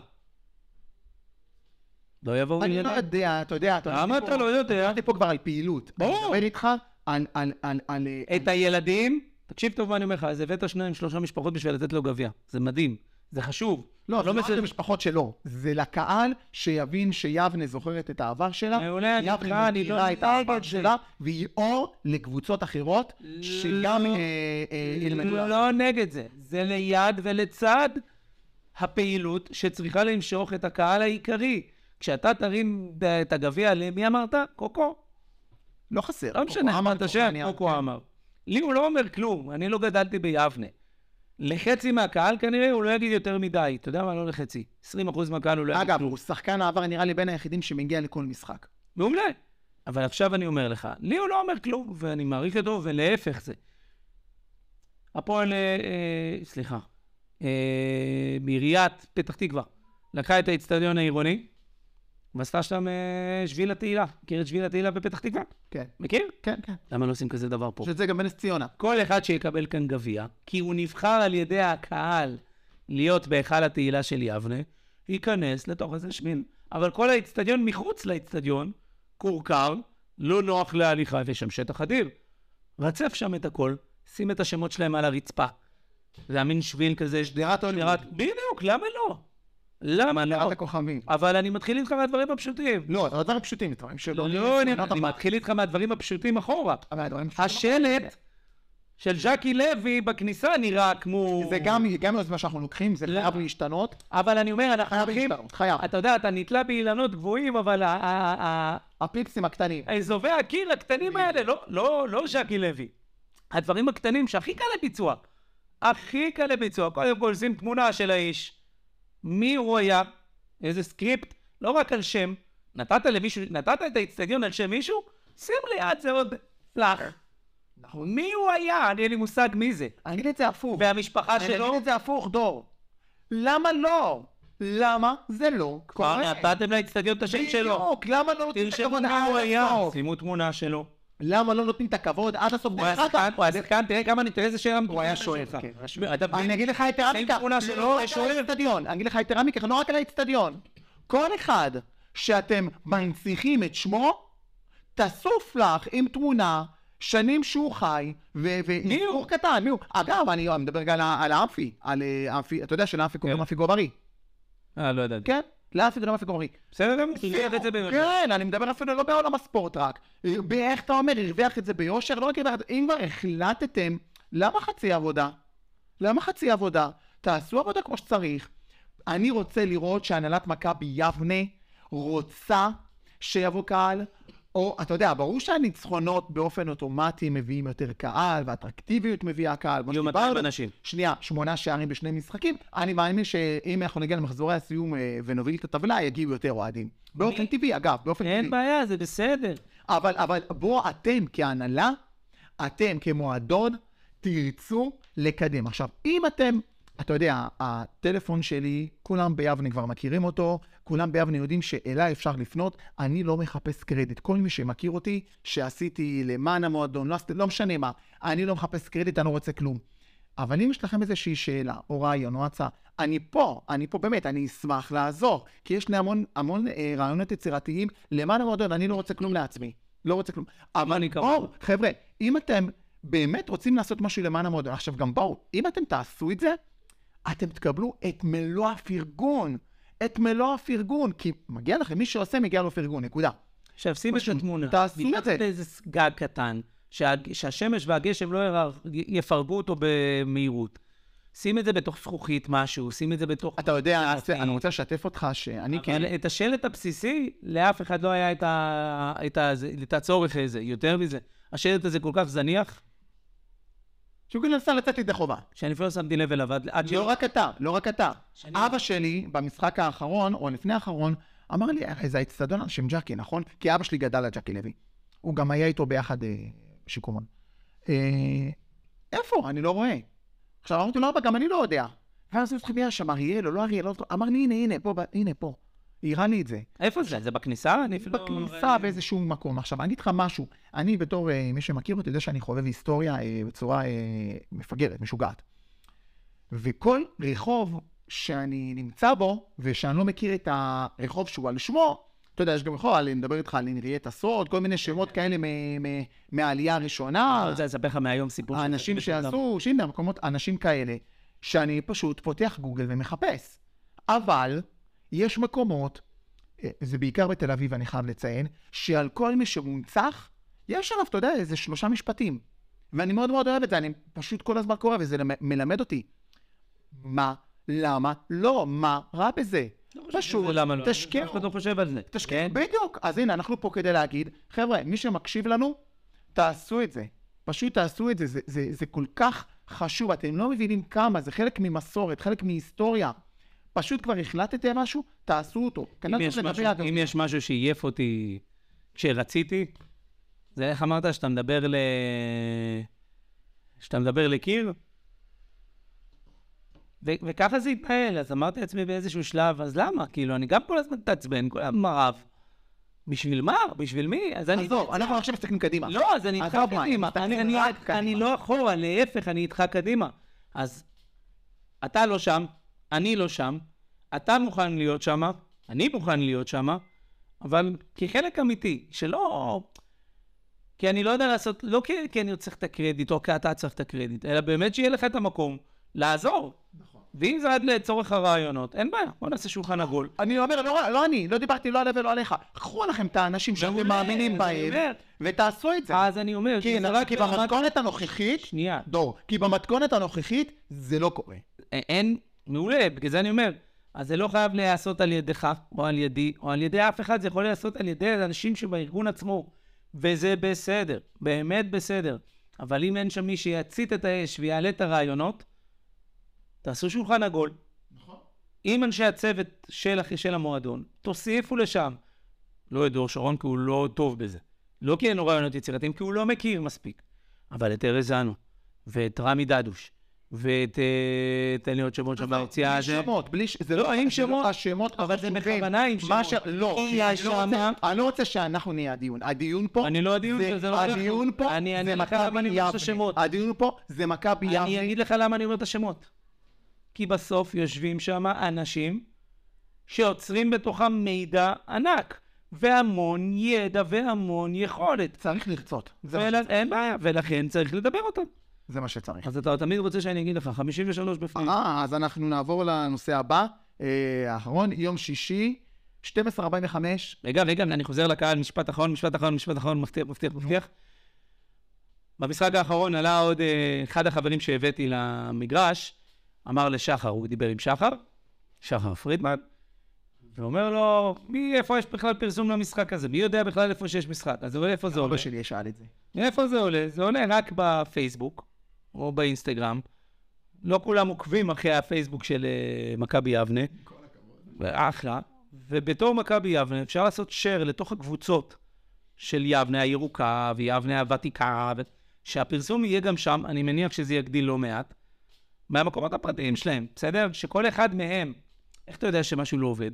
לא יבואו אני לא ילדים? יודע, אתה יודע, אתה למה אתה לא יודע? דיברתי פה כבר על פעילות. ברור. אני מדבר איתך על... על- על- על... את הילדים, תקשיב טוב מה אני אומר לך, אז הבאת שניים, שלושה משפחות בשביל לתת לו גביע. זה מדהים, זה חשוב. לא, זה לא רק בסדר. למשפפחות שלו, זה לקהל שיבין שיבנה זוכרת את העבר שלה, מעולה, יבנה מכירה לא את העבר. שלה, והיא אור לקבוצות אחרות, שגם לא. אה, אה, ילמדו. לעשות. לא נגד זה, זה ליד ולצד הפעילות שצריכה למשוך את הקהל העיקרי. כשאתה תרים את הגביע, למי אמרת? קוקו. לא חסר. לא משנה, אמרת שם, קוקו אמר. לי הוא לא אומר כלום, אני לא גדלתי ביבנה. לחצי מהקהל כנראה הוא לא יגיד יותר מדי. אתה יודע מה? לא לחצי. 20% מהקהל הוא לא יגיד אגב. הוא שחקן העבר נראה לי בין היחידים שמגיע לכל משחק. מעולה. אבל עכשיו אני אומר לך, לי הוא לא אומר כלום, ואני מעריך אותו, ולהפך זה. הפועל, אה, אה, סליחה, אה, מעיריית פתח תקווה, לקחה את האיצטדיון העירוני, ועשתה שם אה, שביל התהילה. מכיר את שביל התהילה בפתח תקווה? כן. מכיר? כן, כן. למה לא עושים כזה דבר פה? שזה גם בנס ציונה. כל אחד שיקבל כאן גביע, כי הוא נבחר על ידי הקהל להיות בהיכל התהילה של יבנה, ייכנס לתוך איזה שביל. אבל כל האיצטדיון מחוץ לאיצטדיון, כורכר, לא נוח להליכה, ויש שם שטח אדיר. רצף שם את הכל, שים את השמות שלהם על הרצפה. זה היה מין שביל כזה, שדרת הוליווד. בדיוק, למה לא? למה לא? שדרת הכוכבים. אבל אני מתחיל איתך מהדברים הפשוטים. לא, זה דברים פשוטים, דברים שלא... לא, אני. מתחיל איתך מהדברים הפשוטים אחורה. השלט של ז'קי לוי בכניסה נראה כמו... זה גם, גם יוזמה שאנחנו לוקחים, זה לא. חייב להשתנות. אבל אני אומר, אנחנו. להשתנות, חייב. אתה יודע, אתה נתלה באילנות גבוהים, אבל ה- הפיפסים הקטנים. אזובי הקיר הקטנים האלה, לא, לא, לא ז'קי לוי. הדברים הקטנים שהכי קל לביצוע. הכי קל לביצוע. קודם כל, שים תמונה של האיש. מי הוא היה? איזה סקריפט? לא רק על שם. נתת למישהו, נתת את האיצטדיון על שם מישהו? שים ליד זה עוד פלאח. נכון. מי הוא היה? אני אין לי מושג מי זה. אני אגיד את זה הפוך. והמשפחה אני שלו? אגיד את זה הפוך, דור. למה לא? למה זה לא כבר קורה? נתתם לאיצטדיון את השם שלו. בדיוק, למה לא תרשמו מי הוא היה. שימו תמונה שלו. למה לא נותנים את הכבוד עד הסוף? הוא היה שחקן, הוא היה שחקן, תראה כמה אני, תראה איזה שאלה הוא היה. שוער, כן. אתה אני? אגיד לך יתרה מכך, לא שוער. האצטדיון, אני אגיד לך יתרה מכך, לא רק על האצטדיון. כל אחד שאתם מנציחים את שמו, תעשו פלאח עם תמונה, שנים שהוא חי, ו- מי הוא? ואיסור קטן, מי הוא? אגב, אני מדבר רגע על האמפי, על אה, אמפי, אתה יודע שלאמפי קוראים כן. אמפי גוברי, אה, לא ידעתי. כן? לאמפי קוראים אמפי גוברי. בסדר גמור, תראה את זה ביושר. כן, אני מדבר אפילו לא בעולם הספורט רק. באיך אתה אומר, הרוויח את זה ביושר? לא רק הרוויח, אם כבר החלטתם, למה חצי עבודה? למה חצי עבודה? תעשו עבודה כמו שצריך. אני רוצה לראות שהנהלת מכבי יבנה רוצה שיבוא קהל, או, אתה יודע, ברור שהניצחונות באופן אוטומטי מביאים יותר קהל, ואטרקטיביות מביאה קהל. יהיו שדיברנו. 200 אנשים. שנייה, שמונה שערים בשני משחקים, אני מאמין שאם אנחנו נגיע למחזורי הסיום אה, ונוביל את הטבלה, יגיעו יותר אוהדים. באופן טבעי, אגב, באופן אין טבעי. בעיה, זה בסדר. אבל, אבל בואו אתם כהנהלה, אתם כמועדון, תרצו לקדם. עכשיו, אם אתם, אתה יודע, הטלפון שלי, כולם ביבנה כבר מכירים אותו, כולם ביבנה יודעים שאליי אפשר לפנות, אני לא מחפש קרדיט. כל מי שמכיר אותי, שעשיתי למען המועדון, לא, לא משנה מה, אני לא מחפש קרדיט, אני לא רוצה כלום. אבל אם יש לכם איזושהי שאלה, או רעיון, או הצעה, אני פה, אני פה באמת, אני אשמח לעזור. כי יש לי המון, המון אה, רעיונות יצירתיים למען המועדון, אני לא רוצה כלום לעצמי. לא רוצה כלום. אבל אני בואו. חבר'ה, אם אתם באמת רוצים לעשות משהו למען המועדון, עכשיו גם בואו, אם אתם תעשו את זה, אתם תקבלו את מלוא הפרגון. את מלוא הפרגון, כי מגיע לכם, מי שעושה, מגיע לו פרגון, נקודה. עכשיו, שים את התמונה. תעשו את זה. לאיזה גג קטן, שה- שהשמש והגשם לא יפרקו אותו במהירות. שים את זה בתוך זכוכית משהו, שים את זה בתוך... אתה יודע. אני רוצה לשתף אותך שאני כן... אבל את השלט הבסיסי, לאף אחד לא היה את, ה... את, ה... את הצורך הזה. יותר מזה, השלט הזה כל כך זניח, שהוא כאילו נסע לצאת ידי חובה. שאני אפילו לא שמתי לב אליו עד עד לא רק אתה, לא רק אתה. שאני- אבא שלי, במשחק האחרון, או לפני האחרון, אמר לי, "אה, זה האצטדיון על שם ג'קי, נכון? כי אבא שלי גדל על ג'קי לוי. הוא גם היה איתו ביחד אה, בשיקומון. אה, איפה? אני לא רואה. עכשיו אמרתי לו, אבא, גם אני לא יודע. ואז הוא התחיל שם, אריאל או לא אריאל, לא... אמר לי, הנה, הנה, פה, הנה, פה. לי את זה. איפה זה? זה בכניסה? אני אפילו... לא בכניסה באיזשהו מקום. עכשיו, אני אגיד לך משהו. אני בתור אה, מי שמכיר אותי, יודע שאני חובב היסטוריה אה, בצורה אה, מפגרת, משוגעת. וכל רחוב שאני נמצא בו, ושאני לא מכיר את הרחוב שהוא על שמו, אתה יודע, יש גם רחוב, אני מדבר איתך על הנריית הסוד, כל מיני שמות כאלה מהעלייה הראשונה. אני רוצה לספר לך מהיום סיפור. האנשים שעשו, שהנה, מקומות, אנשים כאלה, שאני פשוט פותח גוגל ומחפש. אבל יש מקומות, אה, זה בעיקר בתל אביב, אני חייב לציין, שעל כל מי שמונצח, יש עליו, אתה יודע, איזה שלושה משפטים. ואני מאוד מאוד אוהב את זה, אני פשוט כל הזמן קורא, וזה למ- מלמד אותי. מה, למה, לא, מה רע בזה? פשוט, למה לא? תשקיעו. אף אחד לא חושב על זה. תשקיעו, כן? בדיוק. אז הנה, אנחנו פה כדי להגיד, חבר'ה, מי שמקשיב לנו, תעשו את זה. פשוט תעשו את זה, זה, זה, זה כל כך חשוב, אתם לא מבינים כמה, זה חלק ממסורת, חלק מהיסטוריה. פשוט כבר החלטתם משהו, תעשו אותו. אם כנראה יש משהו- אגב. אם יש משהו שעייף אותי כשרציתי, זה איך אמרת שאתה מדבר ל... שאתה מדבר לקיר? ו- וככה זה התנהל, אז אמרתי לעצמי באיזשהו שלב, אז למה? כאילו, אני גם כל הזמן מתעצבן, כל הזמן רב. בשביל מה? בשביל מי? אז אני... עזוב, אנחנו עכשיו מסתכלים קדימה. לא, אז אני איתך קדימה. אני לא אחורה, להפך, אני איתך קדימה. אז אתה לא שם, אני לא שם, אתה מוכן להיות שם, אני מוכן להיות שם, אבל כחלק אמיתי, שלא... כי אני לא יודע לעשות, לא כי, כי אני צריך את הקרדיט, או כי אתה צריך את הקרדיט, אלא באמת שיהיה לך את המקום לעזור. נכון. ואם זה עד לצורך הרעיונות, אין בעיה, בוא נעשה שולחן עגול. אני אומר, לא, לא אני, לא דיברתי לא עליו ולא עליך. קחו לכם את האנשים שאתם מאמינים בהם. ותעשו את זה. אז אני אומר, כי זה רק כי במתכונת הנוכחית, שנייה, דור, כי במתכונת הנוכחית זה לא קורה. אין, מעולה, בגלל זה אני אומר, אז זה לא חייב להיעשות על ידך, או על ידי, או על ידי אף אחד, זה יכול להיעשות על ידי אנשים שבארגון עצמו, וזה בסדר, באמת בסדר. אבל אם אין שם מי שיצית את האש ויעלה את הרעיונות, תעשו שולחן עגול. עם אנשי הצוות של, של המועדון, תוסיפו לשם. לא את דור שרון, כי הוא לא טוב בזה. לא כי אין לו רעיונות יצירתיים, כי הוא לא מכיר מספיק. אבל את ארז זנו, ואת רמי דדוש, ואת... אה, תן לי עוד שמות שם ביציאה בלי. שמות, בלי ש... זה לא, לא עם לא שמות, השמות אבל זה. בכוונה עם שמות. לא, אני לא רוצה- אני לא רוצה שאנחנו נהיה הדיון. הדיון פה... אני לא הדיון, זה- לא. הדיון פה זה מכבי יבנה. הדיון פה זה מכבי יבנה. אני אגיד לך למה אני אומר את השמות. כי בסוף יושבים שם אנשים שעוצרים בתוכם מידע ענק, והמון ידע והמון יכולת. צריך לרצות. אין בעיה, ולכן צריך לדבר אותם. זה מה שצריך. אז אתה תמיד רוצה שאני אגיד לך, 53 בפנים. אה, אז אנחנו נעבור לנושא הבא, אה, האחרון, יום שישי, 12:45. רגע, רגע, אני חוזר לקהל, משפט אחרון, משפט אחרון, משפט אחרון, מבטיח, מבטיח, מבטיח. במשחק האחרון עלה עוד אה, אחד החברים שהבאתי למגרש, אמר לשחר, הוא דיבר עם שחר, שחר פרידמן, ואומר לו, מי, איפה יש בכלל פרסום למשחק הזה? מי יודע בכלל איפה שיש משחק? אז איפה זה עולה? אבא שלי שאל את זה. איפה זה עולה? זה עולה רק בפייסבוק, או באינסטגרם. לא כולם עוקבים אחרי הפייסבוק של אה, מכבי יבנה. אחלה. ובתור מכבי יבנה אפשר לעשות share לתוך הקבוצות של יבנה הירוקה ויבנה הוותיקה, ו- שהפרסום יהיה גם שם, אני מניח שזה יגדיל לא מעט, מהמקומות הפרטיים שלהם, בסדר? שכל אחד מהם, איך אתה יודע שמשהו לא עובד?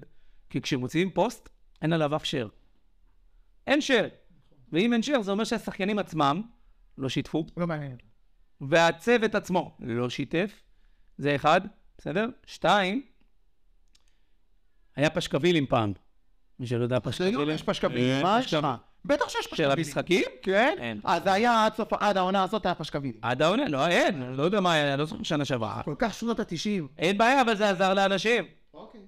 כי כשמוציאים פוסט, אין עליו אף share. אין share. ואם אין share, זה אומר שהשחקנים עצמם לא שיתפו, לא מעניין. והצוות עצמו לא שיתף, זה אחד, בסדר? שתיים, היה פשקווילים פעם. מי שלא יודע פשקווילים. יש פשקווילים. מה יש לך? בטח שיש של פשקווילים. המשחקים? כן? אין. אז זה היה עד סוף, עד העונה הזאת היה פשקווילים. עד העונה? לא, אין, לא יודע מה היה, אני לא זוכר שנה שעברה. כל כך שנות ה-90. אין בעיה, אבל זה עזר לאנשים. אוקיי.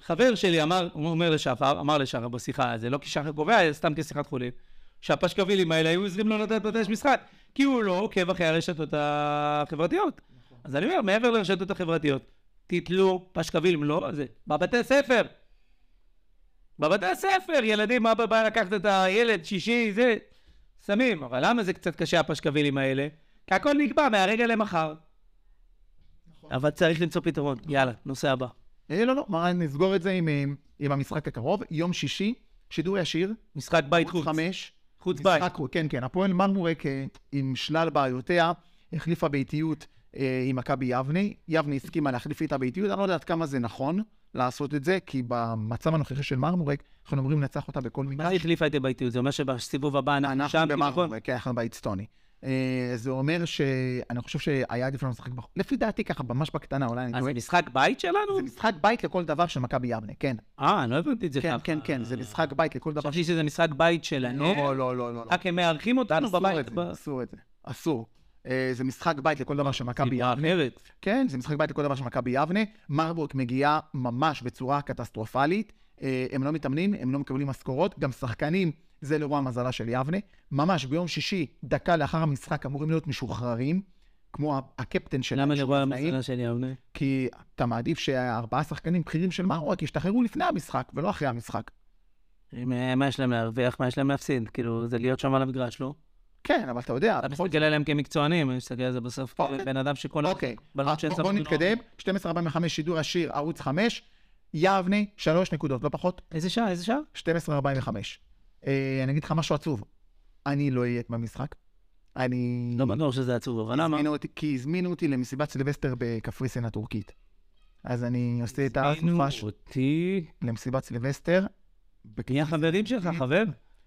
חבר שלי אמר, הוא אומר לשחר, אמר לשחר בשיחה, זה לא כי שחר קובע, זה סתם כשיחת חולים, שהפשקווילים האלה היו עוזרים לו לתת בדש משחק, כי הוא לא עוקב אחרי הרשתות החברתיות. אז אני אומר, מעבר לרשתות החברתיות, תתלו פשקווילים, לא זה, בבתי ספר. בבתי הספר, ילדים, אבא בא לקחת את הילד, שישי, זה, שמים. אבל למה זה קצת קשה, הפשקווילים האלה? כי הכל נקבע מהרגע למחר. אבל צריך למצוא פתרון. יאללה, נושא הבא. אה, לא, לא, מה, נסגור את זה עם, עם המשחק הקרוב. יום שישי, שידור ישיר, משחק בית חוץ. חמש. חוץ בית. משחק, כן, כן. הפועל מרמורק אה, עם שלל בעיותיה, החליפה באיטיות אה, עם מכבי יבנה. יבנה הסכימה להחליף איתה באיטיות, אני לא יודע עד כמה זה נכון לעשות את זה, כי במצב הנוכחי של מרמורק, אנחנו אמורים לנצח אותה בכל מה זה מגרש. החליפה את באיטיות? זה אומר שבסיבוב הבא אנחנו אנחנו שם, כביכול? במרמורק, כן, אנחנו באיצטוני. אה, זה אומר שאני חושב שהיה עדיף לנו לשחק בחוץ. לפי דעתי ככה, ממש בקטנה, אולי אני אז טועה. זה משחק בית שלנו? זה משחק בית לכל דבר של מכבי יבנה, כן. אה, אני לא הבנתי את זה כן, ככה. כן, כן, זה משחק בית לכל דבר. חשבתי שזה משחק בית שלנו. לא, לא, לא, לא. רק הם מארחים אותנו בבית. אסור את זה. אסור. אה, זה משחק בית לכל דבר של מכבי יבנה. כן, זה משחק בית לכל דבר של מכבי יבנה. מרבורג מגיעה ממש בצורה קטסטרופלית. אה, הם לא מתאמנים, הם לא מקבלים משכורות. גם שחקנים, זה לרוע מזלה של יבנה. ממש ביום שישי, דקה לאחר המשחק, אמורים להיות משוחררים, כמו הקפטן שלהם. למה לרוע המזלה של יבנה? כי אתה מעדיף שהארבעה שחקנים בכירים של מרבורג ישתחררו לפני המשחק, ולא אחרי המשחק. מה יש להם להרוויח? מה יש להם להפסיד? כאילו, זה להיות שם על המגרש, לא? כן, אבל אתה יודע, אתה מסתכל עליהם כמקצוענים, אני מסתכל על זה בסוף אוקיי. בן אדם שכל... אוקיי, בואו ספק- נתקדם. 12.45 שידור ישיר, ערוץ 5, יבנה, 3 נקודות, לא פחות, איזה שעה? איזה שעה? 12.45. אה, אני אגיד לך משהו עצוב, אני לא אהיה במשחק. אני... לא בטוח שזה עצוב, אבל למה? הזמינו כי הזמינו אותי למסיבת סילבסטר בקפריסין הטורקית. אז אני עושה את הזמינו הסופש אותי... למסיבת סילבסטר. מי החברים שלך, חבר?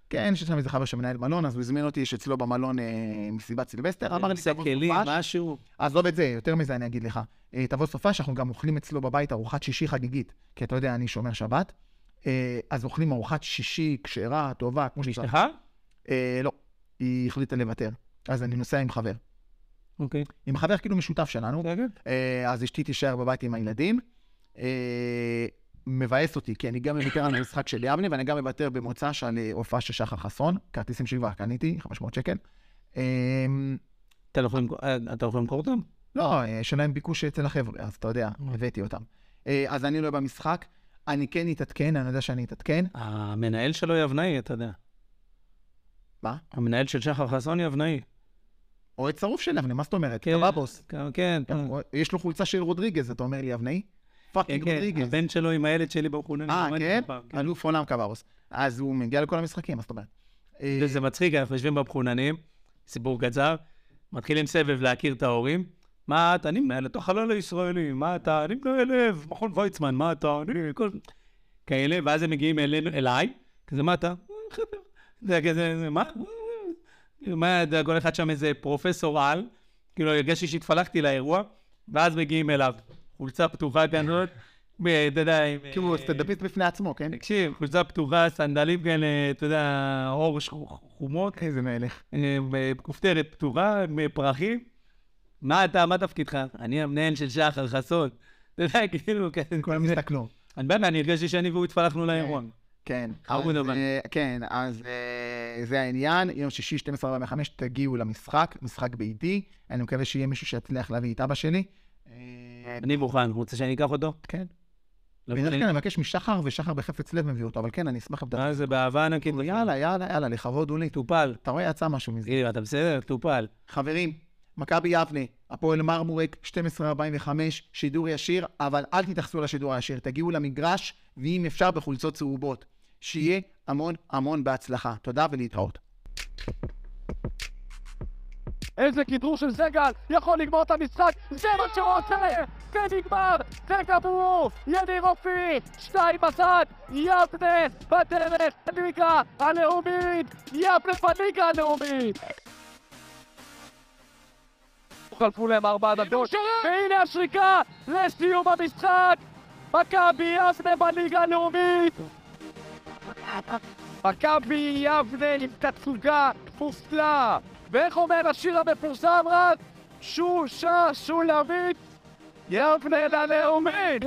כן, יש שם איזה חבר שמנהל מלון, אז הוא הזמין אותי, יש אצלו במלון אה, מסיבת סילבסטר, אמר לי, תבוא כלים, סופש. משהו. עזוב את זה, יותר מזה אני אגיד לך. אה, תבוא סופש, אנחנו גם אוכלים אצלו בבית ארוחת שישי חגיגית, כי אתה יודע, אני שומר שבת. אה, אז אוכלים ארוחת שישי כשרה, טובה, כמו שצריך. אשתך? אה, לא, היא החליטה לוותר. אז אני נוסע עם חבר. אוקיי. עם חבר כאילו משותף שלנו. אה, אז אשתי תישאר בבית עם הילדים. מבאס אותי, כי אני גם מוותר על המשחק של יבנה, ואני גם מוותר במוצ"ש על אה, הופעה של שחר חסון. כרטיסים שכבר קניתי, 500 שקל. אה, אתה לא יכול למכור- אותם? לא, יש להם ביקוש אצל החבר'ה, אז אתה יודע. הבאתי אותם. אז אני לא במשחק, אני כן אתעדכן, אני יודע שאני אתעדכן. המנהל שלו יבנאי, אתה יודע. מה? המנהל של שחר חסון יבנאי. אוהד שרוף של יבנה, מה זאת אומרת? כן, קבבוס. כן, כן. יש לו חולצה של רודריגז, אתה אומר לי יבנאי? כן, fucking כן, רודריגז. הבן שלו עם הילד שלי במחוננים. אה, כן? אלוף עולם קבבוס. אז הוא מגיע לכל המשחקים, מה זאת אומרת? אה, וזה מצחיק, אנחנו יושבים במחוננים, סיפור קצר, מתחילים סבב להכיר את ההורים. מה אתה? אני מנהל את החלל הישראלי, מה אתה? אני מנהל לב, מכון ויצמן, מה אתה? אני, כל... כאלה, ואז הם מגיעים אלינו, אליי, כזה, מה אתה? חבר. [laughs] זה כזה, זה, מה? [laughs] מה, כל אחד שם איזה פרופסור על, כאילו, הרגשתי שהתפלחתי לאירוע, ואז מגיעים אליו. חולצה פתוחה כזאת, אתה יודע, עם... הוא אה, סטנדאפיסט בפני עצמו, כן? תקשיב, חולצה פתוחה, סנדלים כאלה, אתה יודע, עור חומות, איזה מלך. אה, כופתרת פתוחה, פרחים. מה אתה, מה תפקידך? אני המנהל של שחר חסון. אתה יודע, כאילו, כזה. כולם הסתכלו. אני באמת, אני הרגשתי שאני והוא התפלחנו לאירוע. כן. אהוד אז, אבל. אה, כן, אז אה, זה העניין. יום שישי, 12:45, תגיעו למשחק, משחק ביתי. אני מקווה שיהיה מישהו שיצליח להביא את אבא שלי. אה, אני מוכן, רוצה שאני אקח אותו? כן. לא בדרך. כלל אני מבקש משחר, ושחר בחפץ לב מביא אותו, אבל כן, אני אשמח לבדוק. מה זה באהבה ענקית? יאללה, יאללה, יאללה, לכבוד הוא לי. טופל. אתה רואה, יצא משהו מזה. אתה בסדר? טופל. חברים, מכבי יבנה, הפועל מרמורק, 12:45, שידור ישיר, אבל אל תתייחסו לשידור הישיר, תגיעו למגרש, ואם אפשר בחולצות צהובות. שיהיה המון המון בהצלחה. תודה ולהתראות. איזה כדרור של סגל, יכול לגמור את המשחק, זה מה שהוא עושה! ונגמר! זה גמור! ידיר אופי! שתיים בצד! יבנה בדרך לליגה הלאומית! יבנה בליגה הלאומית! חלפו להם ארבע דקות, והנה השריקה לסיום המשחק! מכבי יבנה בליגה הלאומית! מכבי יבנה עם תצוגה מופלאה. ואיך אומר השיר המפורסם רק? שושה שולמית יבנה ללאומית!